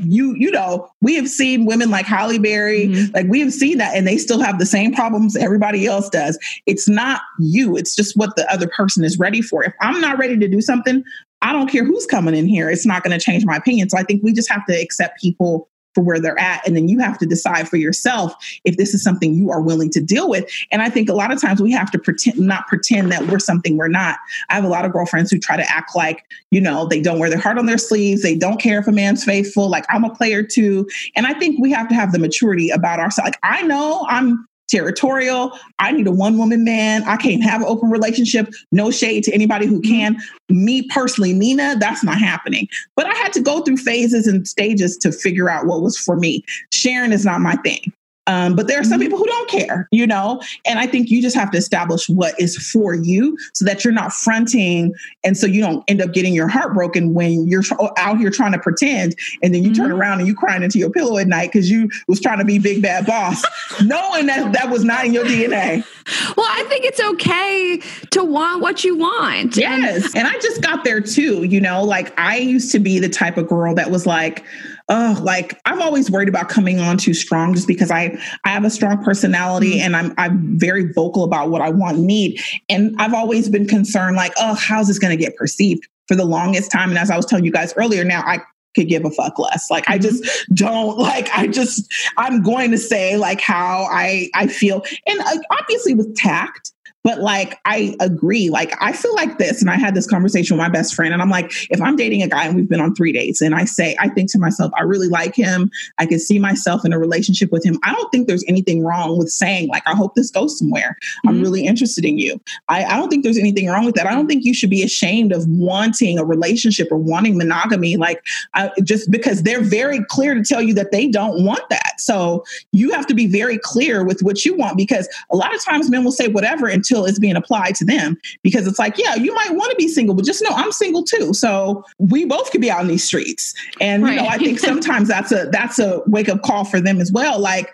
you you know we have seen women like Halle Berry Mhm. like we have seen that and they still have the same problems everybody else does. It's not you it's just what the other person is ready for. If i'm not ready to do something i don't care who's coming in here it's not going to change my opinion. So i think we just have to accept people for where they're at. And then you have to decide for yourself if this is something you are willing to deal with. And i think a lot of times we have to pretend not pretend that we're something we're not. I have a lot of girlfriends who try to act like you know they don't wear their heart on their sleeves. They don't care if a man's faithful. Like i'm a player too. And i think we have to have the maturity about ourselves. Like i know i'm territorial. I need a one woman man. I can't have an open relationship. No shade to anybody who mm-hmm. can. Me personally nina that's not happening. But i had to go through phases and stages to figure out what was for me. Sharon is not my thing um, but there are some people who don't care, you know, and I think you just have to establish what is for you so that you're not fronting, and so you don't end up getting your heart broken when you're tr- out here trying to pretend, and then you turn Mhm. around and you crying into your pillow at night because you was trying to be big bad boss, knowing that that was not in your DNA. Well, I think it's okay to want what you want. And Yes. And I just got there too, you know, like I used to be the type of girl that was like, oh, like I'm always worried about coming on too strong just because I I have a strong personality and I'm I'm very vocal about what I want and need. And I've always been concerned, like, oh, how's this gonna get perceived for the longest time? And as I was telling you guys earlier, now I could give a fuck less. Like I just don't like I just I'm going to say like how I I feel and uh, obviously with tact but like I agree like I feel like this and I had this conversation with my best friend and I'm like if I'm dating a guy and we've been on 3 dates and I say I think to myself I really like him I can see myself in a relationship with him I don't think there's anything wrong with saying like I hope this goes somewhere I'm Mhm. really interested in you I, I don't think there's anything wrong with that I don't think you should be ashamed of wanting a relationship or wanting monogamy like I, just because they're very clear to tell you that they don't want that. So you have to be very clear with what you want because a lot of times men will say whatever until it's being applied to them because it's like, yeah, you might want to be single, but just know I'm single too. So we both could be out in these streets. And you know, I think sometimes that's a that's a wake up call for them as well. Like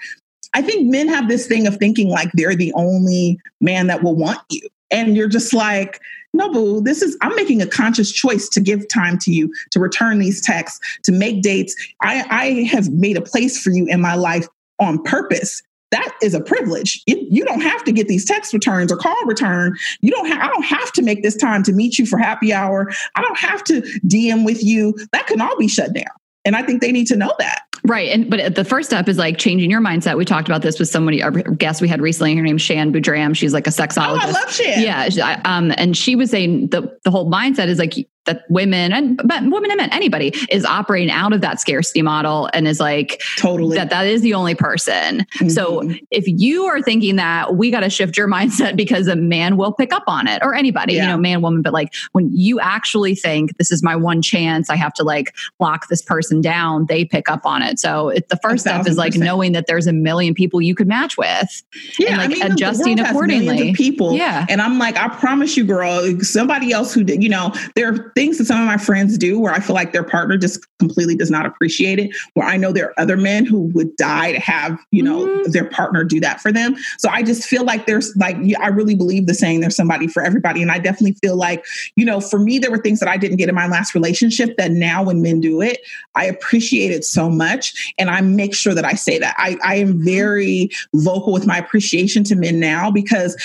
I think men have this thing of thinking like they're the only man that will want you. And you're just like, no, boo, this is, I'm making a conscious choice to give time to you, to return these texts, to make dates. I, I have made a place for you in my life on purpose. That is a privilege. You, you don't have to get these text returns or call return. You don't have, I don't have to make this time to meet you for happy hour. I don't have to DM with you. That can all be shut down. And I think they need to know that. Right. And but the first step is like changing your mindset. We talked about this with somebody, a guest we had recently. Her name's Shan Boodram. She's like a sexologist. Oh, I love Shan. Yeah. Um, and she was saying the the whole mindset is like that women and but women and men, anybody is operating out of that scarcity model and is like totally that that is the only person. Mm-hmm. So if you are thinking that we got to shift your mindset because a man will pick up on it or anybody, yeah. you know, man, woman, but like when you actually think this is my one chance, I have to like lock this person down, they pick up on it. So it, the first step is like knowing that there's a million people you could match with yeah, and like I mean, adjusting accordingly. people. Yeah. And I'm like, I promise you, girl, somebody else who did, you know, there things that some of my friends do where I feel like their partner just completely does not appreciate it. Where I know there are other men who would die to have, you know, mm-hmm. their partner do that for them. So I just feel like there's like, I really believe the saying there's somebody for everybody. And I definitely feel like, you know, for me, there were things that I didn't get in my last relationship that now when men do it, I appreciate it so much. And I make sure that I say that. I, I am very vocal with my appreciation to men now because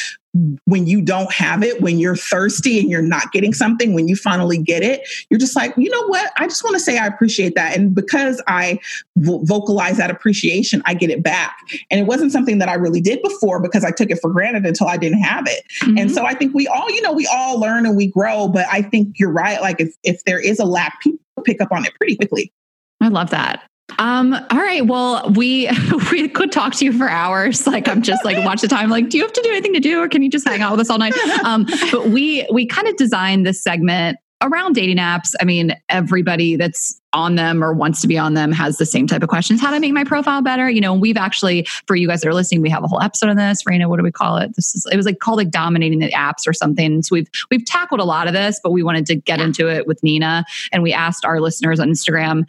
when you don't have it, when you're thirsty and you're not getting something, when you finally get it, you're just like, you know what? I just want to say I appreciate that. And because I vo- vocalize that appreciation, I get it back. And it wasn't something that I really did before because I took it for granted until I didn't have it. Mm-hmm. And so I think we all, you know, we all learn and we grow. But I think you're right. Like if, if there is a lack, people pick up on it pretty quickly. I love that. Um, all right. Well, we we could talk to you for hours. Like I'm just like watch the time. Like, do you have to do anything to do, or can you just hang out with us all night? Um, but we we kind of designed this segment around dating apps. I mean, everybody that's on them or wants to be on them has the same type of questions. How to make my profile better? You know, we've actually, for you guys that are listening, we have a whole episode on this. Rayna, what do we call it? This is it was like called like dominating the apps or something. So we've we've tackled a lot of this, but we wanted to get into it with Nina and we asked our listeners on Instagram,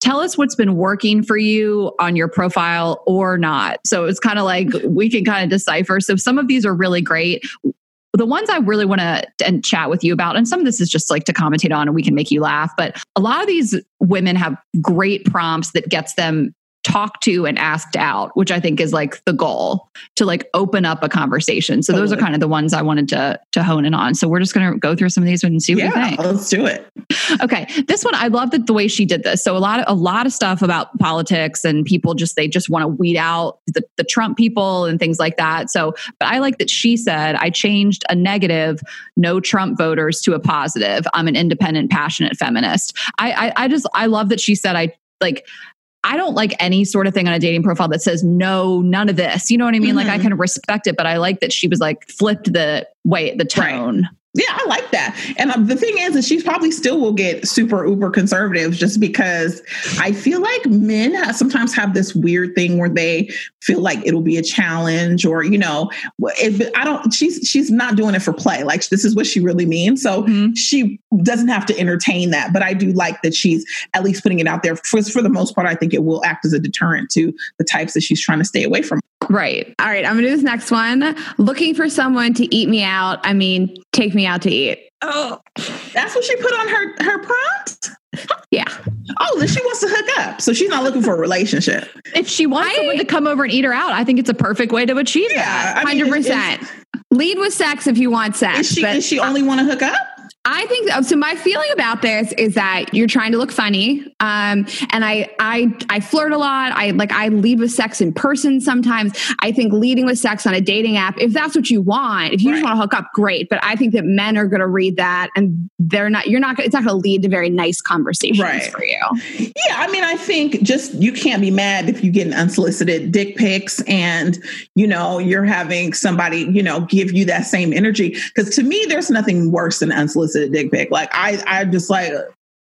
tell us what's been working for you on your profile or not. So it's kind of like we can kind of decipher. So some of these are really great. The ones I really want to chat with you about, and some of this is just like to commentate on and we can make you laugh, but a lot of these women have great prompts that gets them talked to and asked out, which I think is like the goal to like open up a conversation. So totally. those are kind of the ones I wanted to to hone in on. So we're just going to go through some of these and see what yeah, you think. Let's do it. Okay, this one I love that the way she did this. So a lot of a lot of stuff about politics and people just they just want to weed out the, the Trump people and things like that. So, but I like that she said I changed a negative no Trump voters to a positive. I'm an independent, passionate feminist. I, I, I just I love that she said I like I don't like any sort of thing on a dating profile that says no, none of this. You know what I mean? Mm-hmm. Like I mm-hmm. can respect it, but I like that she was like flipped the way the tone. Right. Yeah, I like that. And um, the thing is, is she probably still will get super uber conservative just because I feel like men sometimes have this weird thing where they feel like it'll be a challenge or, you know, if I don't, she's, she's not doing it for play. Like this is what she really means. So mm-hmm. she doesn't have to entertain that. But I do like that she's at least putting it out there. For, for the most part, I think it will act as a deterrent to the types that she's trying to stay away from. Right. All right. I'm going to do this next one. Looking for someone to eat me out. I mean, take me out to eat. Oh, that's what she put on her her prompt. Yeah. Oh, then she wants to hook up. So she's not looking for a relationship. If she wants I, someone to come over and eat her out, I think it's a perfect way to achieve yeah, that. Hundred percent. Lead with sex if you want sex. Is she, does she only want to hook up? I think so. My feeling about this is that you're trying to look funny, um, and I, I, I flirt a lot. I like I lead with sex in person sometimes. I think leading with sex on a dating app, if that's what you want, if you right. just want to hook up, great. But I think that men are going to read that, and they're not. You're not. It's not going to lead to very nice conversations right. for you. Yeah, I mean, I think just you can't be mad if you get an unsolicited dick pics, and you know you're having somebody you know give you that same energy. Because to me, there's nothing worse than unsolicited a dick pic. Like I, I just like,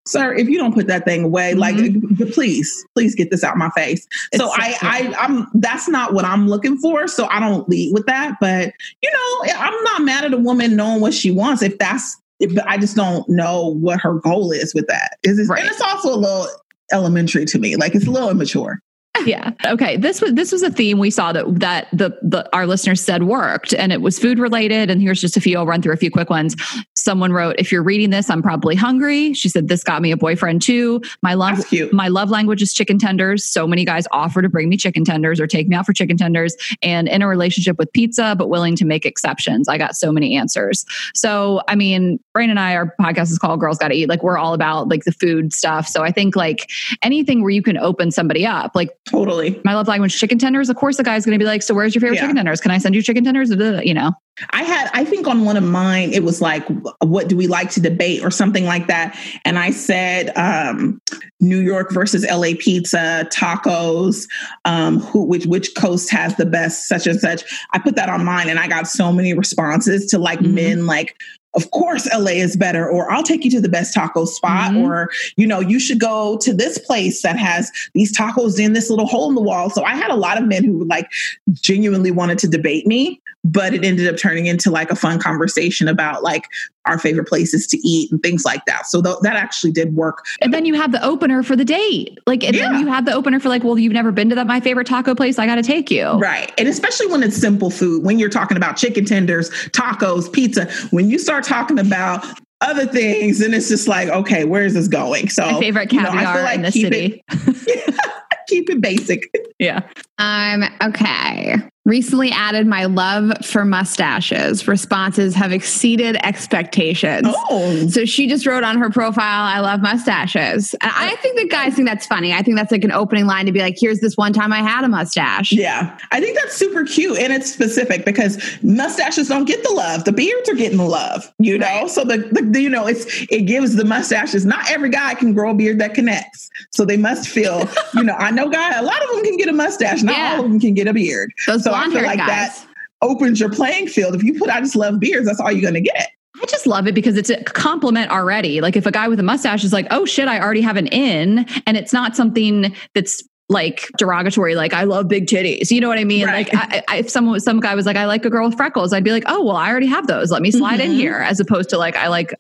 sir, if you don't put that thing away, mm-hmm. like please, please get this out my face. It's so I, I, I'm that's not what I'm looking for. So I don't lead with that. But you know, I'm not mad at a woman knowing what she wants if that's. If, I just don't know what her goal is with that. Is it, right. and it's also a little elementary to me. Like it's a little immature. Yeah. Okay. This was this was a theme we saw that that the, the our listeners said worked, and it was food related. And here's just a few. I'll run through a few quick ones. Someone wrote, "If you're reading this, I'm probably hungry." She said, "This got me a boyfriend too. My love my love language is chicken tenders. So many guys offer to bring me chicken tenders or take me out for chicken tenders. And in a relationship with pizza, but willing to make exceptions. I got so many answers. So I mean, Rayna and I, our podcast is called Girls Gotta Eat. Like we're all about like the food stuff. So I think like anything where you can open somebody up, like Totally. my love language chicken tenders of course the guy's going to be like so where's your favorite Yeah. chicken tenders can i send you chicken tenders you know I had, I think on one of mine, it was like, what do we like to debate or something like that? And I said, um, New York versus LA pizza, tacos, um, who, which, which coast has the best such and such. I put that on mine and I got so many responses to like Mhm. men, like, of course LA is better, or I'll take you to the best taco spot, Mhm. or, you know, you should go to this place that has these tacos in this little hole in the wall. So I had a lot of men who like genuinely wanted to debate me, but it ended up turning into like a fun conversation about like our favorite places to eat and things like that. So th- that actually did work. and then you have the opener for the date like and Yeah. then you have the opener for like well you've never been to that my favorite taco place i gotta take you Right. And especially when it's simple food, when you're talking about chicken tenders, tacos, pizza, when you start talking about other things, and it's just like, okay, where is this going? So my favorite you know, I caviar feel like in the keep city It, keep it basic. yeah Um, okay. Recently added my love for mustaches. Responses have exceeded expectations. Oh. So she just wrote on her profile, I love mustaches. And I uh, think that guys think that's funny. I think that's like an opening line to be like, here's this one time I had a mustache. Yeah, I think that's super cute and it's specific because mustaches don't get the love. The beards are getting the love, you know. So the, the you know it's it gives the mustaches. Not every guy can grow a beard that connects, so they must feel. you know, I know guy. A lot of them can get a mustache. Not Yeah. all of them can get a beard. Those So blonde feel like guys. that opens your playing field. If you put I just love beards, that's all you're gonna get. I just love it because it's a compliment already. Like if a guy with a mustache is like, "Oh shit, I already have an in," and it's not something that's like derogatory, like I love big titties. You know what I mean? Right. Like I, I, if someone, some guy was like, "I like a girl with freckles," I'd be like, "Oh well, I already have those. Let me slide in Mhm. here." As opposed to like, I like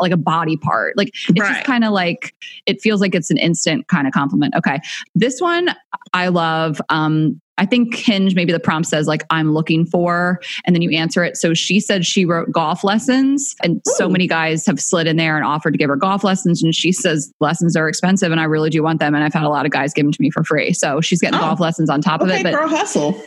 like a body part. Like it's Right. just kind of like it feels like it's an instant kind of compliment. Okay, this one I love. Um, I think Hinge, maybe the prompt says like I'm looking for, and then you answer it. So she said she wrote golf lessons, and so many guys have slid in there and offered to give her golf lessons. And she says lessons are expensive, and I really do want them. And I've had a lot of guys give them to me for free. So she's getting Oh. golf lessons on top of it. But girl, hustle.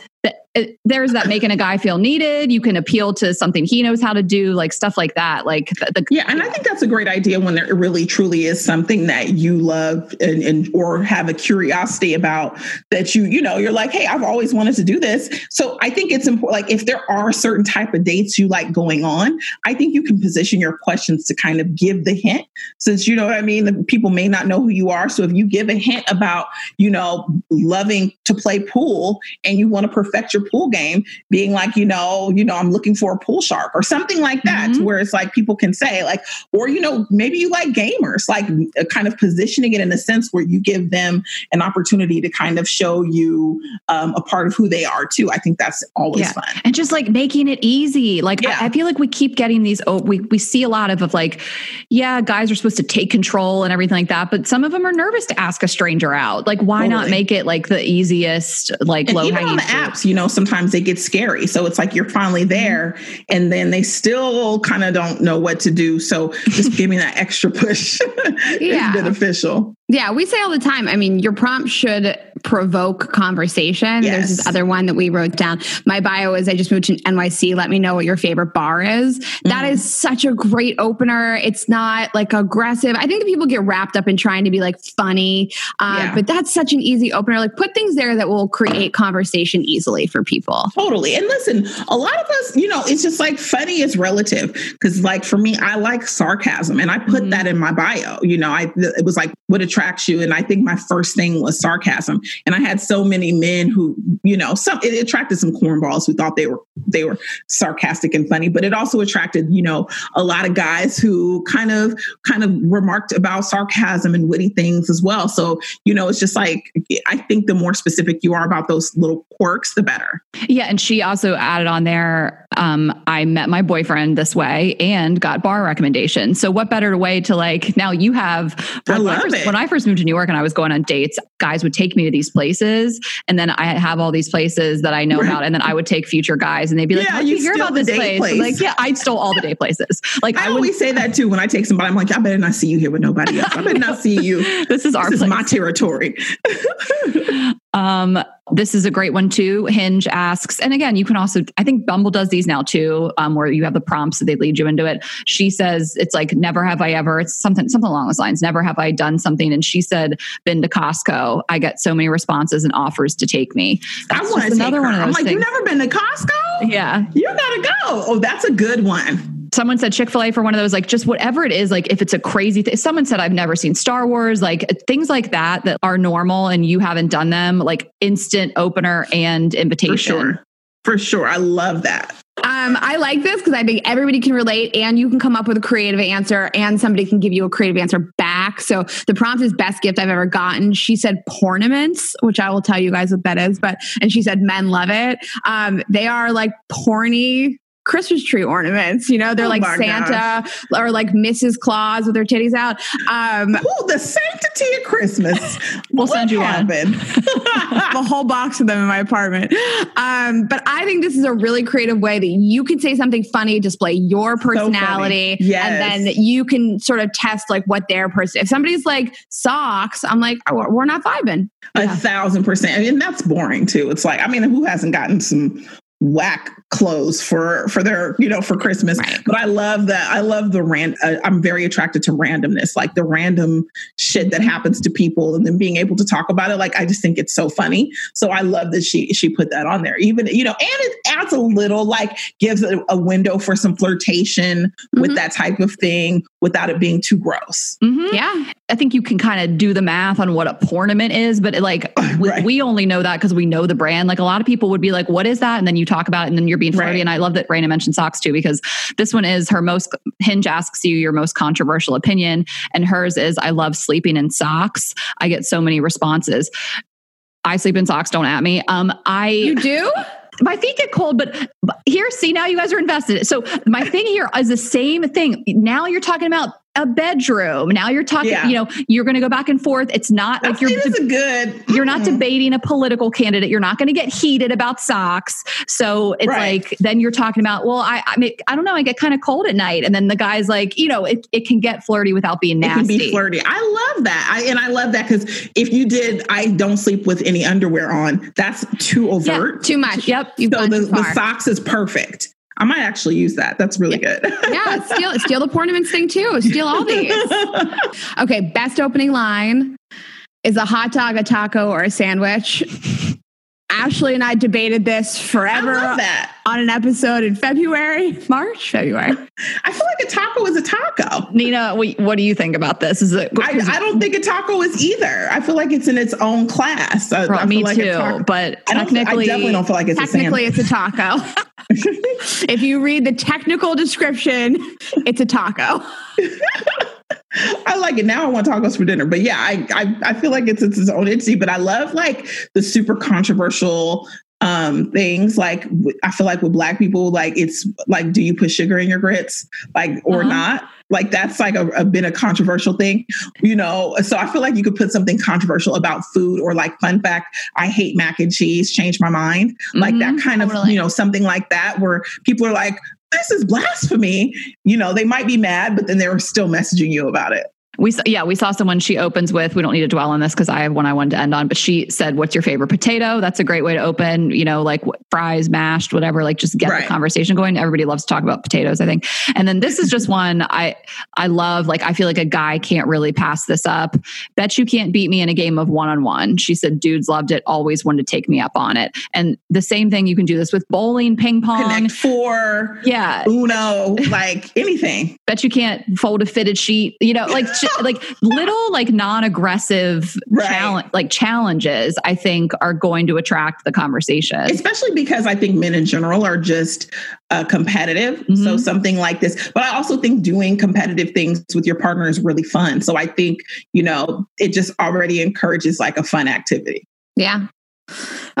It- there's that making a guy feel needed. You can appeal to something he knows how to do, like stuff like that. Like the, the Yeah, and I think that's a great idea when there really truly is something that you love and, and or have a curiosity about that you you know you're like, hey, I've always wanted to do this. So I think it's important. Like if there are certain type of dates you like going on, I think you can position your questions to kind of give the hint. Since you know what I mean, the people may not know who you are. So if you give a hint about you know loving to play pool and you want to perfect your pool game, being like, you know, you know, I'm looking for a pool shark or something like that, Mhm. where it's like people can say like, or you know, maybe you like gamers, like uh, kind of positioning it in a sense where you give them an opportunity to kind of show you um, a part of who they are too. I think that's always Yeah. fun. and just like making it easy. Like Yeah. I, I feel like we keep getting these. Oh, we we see a lot of of like, yeah, guys are supposed to take control and everything like that, but some of them are nervous to ask a stranger out. Like, why not make it like the easiest, like low even hanging on the apps, you know, sometimes they get scary. So it's like you're finally mm-hmm. there and then they still kind of don't know what to do. So just giving that extra push Yeah. is beneficial. Yeah, we say all the time. I mean, your prompt should provoke conversation. There's this other one that we wrote down. My bio is I just moved to NYC. Let me know what your favorite bar is. That Mhm. is such a great opener. It's not like aggressive. I think that people get wrapped up in trying to be like funny, uh, Yeah. but that's such an easy opener. Like put things there that will create conversation easily for people. Totally. And listen, a lot of us, you know, it's just like funny is relative. Cause like for me, I like sarcasm and I put Mhm. that in my bio. You know, I it was like what attracts you. And I think my first thing was sarcasm. And I had so many men who, you know, some it attracted some cornballs who thought they were they were sarcastic and funny, but it also attracted, you know, a lot of guys who kind of kind of remarked about sarcasm and witty things as well. So, you know, it's just like I think the more specific you are about those little quirks, the better. Yeah, and she also added on there. Um, I met my boyfriend this way and got bar recommendations. So, what better way to like? Now you have. I when love first, it. When I first moved to New York and I was going on dates, guys would take me to these places, and then I have all these places that I know Right. about, and then I would take future guys, and they'd be like, Yeah, "How did you hear about the this place?" Place. Like, yeah, I stole all the day places. Like, I I, would. always say that too when I take somebody. I'm like, I better not see you here with nobody else. I better not see you. This is our This is place. my territory. Um, this is a great one too. Hinge asks, and again, you can also, I think Bumble does these now too, um, where you have the prompts that they lead you into it. She says it's like, never have I ever, it's something, something along those lines. Never have I done something. And she said, been to Costco. I get so many responses and offers to take me. I want another her. one of I'm those like, you things. never been to Costco? yeah. You gotta go. Oh, that's a good one. Someone said Chick fil A for one of those, like just whatever it is, like if it's a crazy thing. Someone said, I've never seen Star Wars, like things like that that are normal and you haven't done them, like instant opener and invitation. For sure. For sure. I love that. Um, I like this because I think everybody can relate and you can come up with a creative answer and somebody can give you a creative answer back. So the prompt is best gift I've ever gotten. She said pornaments, which I will tell you guys what that is, but and she said men love it. Um, they are like porny Christmas tree ornaments. You know, they're Oh like Santa or like Mrs. Claus with their titties out. Um, Ooh, the sanctity of Christmas. We'll What send you one. happened? a whole box of them in my apartment. Um, but I think this is a really creative way that you can say something funny, display your personality, Yes. and then you can sort of test like what their person. If somebody's like socks, I'm like, oh, we're not vibing. A thousand percent. And that's boring too. It's like, I mean, who hasn't gotten some whack clothes for for their you know for christmas Right. but i love that i love the rand uh, i'm very attracted to randomness like the random shit that happens to people and then being able to talk about it like i just think it's so funny so i love that she she put that on there even you know and it adds a little like gives a, a window for some flirtation with Mhm. that type of thing without it being too gross Mhm. Yeah. I think you can kind of do the math on what a pornament is, but like we, we only know that because we know the brand. Like a lot of people would be like, "What is that?" And then you talk about it, and then you're being flirty. Right. And I love that Rayna mentioned socks too because this one is her most. Hinge asks you your most controversial opinion, and hers is, "I love sleeping in socks." I get so many responses. I sleep in socks. Don't at me. Um, I You do? my feet get cold, but but here, see, now you guys are invested. So my thing here is the same thing. Now you're talking about a bedroom. Now you're talking, Yeah. you know, you're going to go back and forth. It's not like you're. a good you're not mm. debating a political candidate. You're not going to get heated about socks. So it's Right. like then you're talking about, well, I I, mean, I don't know, I get kind of cold at night, and then the guy's like, you know, it, it can get flirty without being It can nasty. be flirty. I love that. I, and I love that because if you did, I don't sleep with any underwear on, that's too overt. Too much. Yep. You've so the, the socks is perfect. I might actually use that. That's really good. yeah, steal steal the pornaments thing too. Steal all these. Okay, best opening line is a hot dog, a taco, or a sandwich. Ashley and I debated this forever that. on an episode in February, March, February. I feel like a taco is a taco. Nina, what, what do you think about this? Is it? I, I don't think a taco is either. I feel like it's in its own class. I, I me like too, taco- but I, don't, technically, I definitely don't feel like it's Technically, a it's a taco. if you read the technical description, it's a taco. I like it. Now I want tacos for dinner. But yeah, I, I I feel like it's, it's its own entity. But I love like the super controversial um things like I feel like with black people like it's like do you put sugar in your grits like or Uh-huh. not like that's like a, a been a controversial thing you know so i feel like you could put something controversial about food or like fun fact i hate mac and cheese change my mind like that Mhm, kind of you know something like that where people are like this is blasphemy. You know they might be mad but then they're still messaging you about it We saw, yeah, we saw someone she opens with. We don't need to dwell on this because I have one I wanted to end on. But she said, "What's your favorite potato?" That's a great way to open. You know, like fries, mashed, whatever. Like just get Right. the conversation going. Everybody loves to talk about potatoes. I think. And then this is just one I I love. Like I feel like a guy can't really pass this up. Bet you can't beat me in a game of one on one. She said, "Dudes loved it. Always wanted to take me up on it." And the same thing you can do this with bowling, ping pong. connect four Yeah, uno like anything bet you can't fold a fitted sheet. You know, like like little like non-aggressive Right. challenge like challenges I think are going to attract the conversation. especially because I think men in general are just uh, competitive. So Mhm. something like this, but I also think doing competitive things with your partner is really fun. So I think you know it just already encourages like a fun activity. Yeah.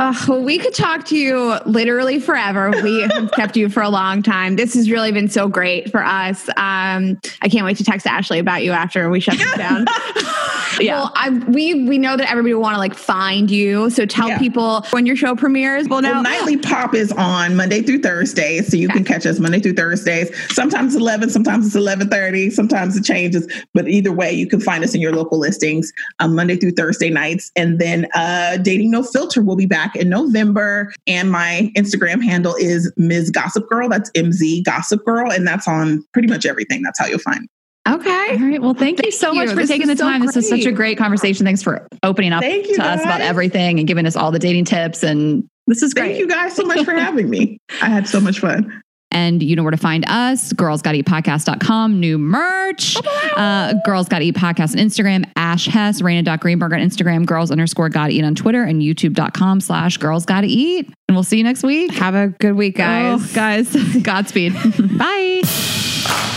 Oh, well, we could talk to you literally forever. We have kept you for a long time. This has really been so great for us. Um, I can't wait to text Ashley about you after we shut this down. Yeah. Well, I, we we know that everybody will want to like find you. So tell Yeah. people when your show premieres. Well, now Well, nightly pop is on Monday through Thursdays, so you can catch us Monday through Thursdays. Sometimes eleven, sometimes it's eleven thirty, sometimes it changes. But either way, you can find us in your local listings um, Monday through Thursday nights. And then uh, Dating No Filter will be back in November. And my Instagram handle is Ms. Gossip Girl. That's MZ Gossip Girl, and that's on pretty much everything. That's how you'll find. me. okay. All right. Well, thank, you Thank so much for This taking the was so time. This was such a great. great conversation. Thanks for opening up Thank you, to us about everything and giving us all the dating tips. And this is Thank great. you guys so much for having me. I had so much fun. And you know where to find us, girlsgotta.eat.podcast.com, new merch. Uh, Girls Gotta Eat Podcast on Instagram, Ash Hess, Rayna.Greenberg on Instagram, girls underscore gotta eat on Twitter, and youtube.com slash girls gotta eat. And we'll see you next week. Have a good week, guys. Oh, guys, Godspeed. Bye.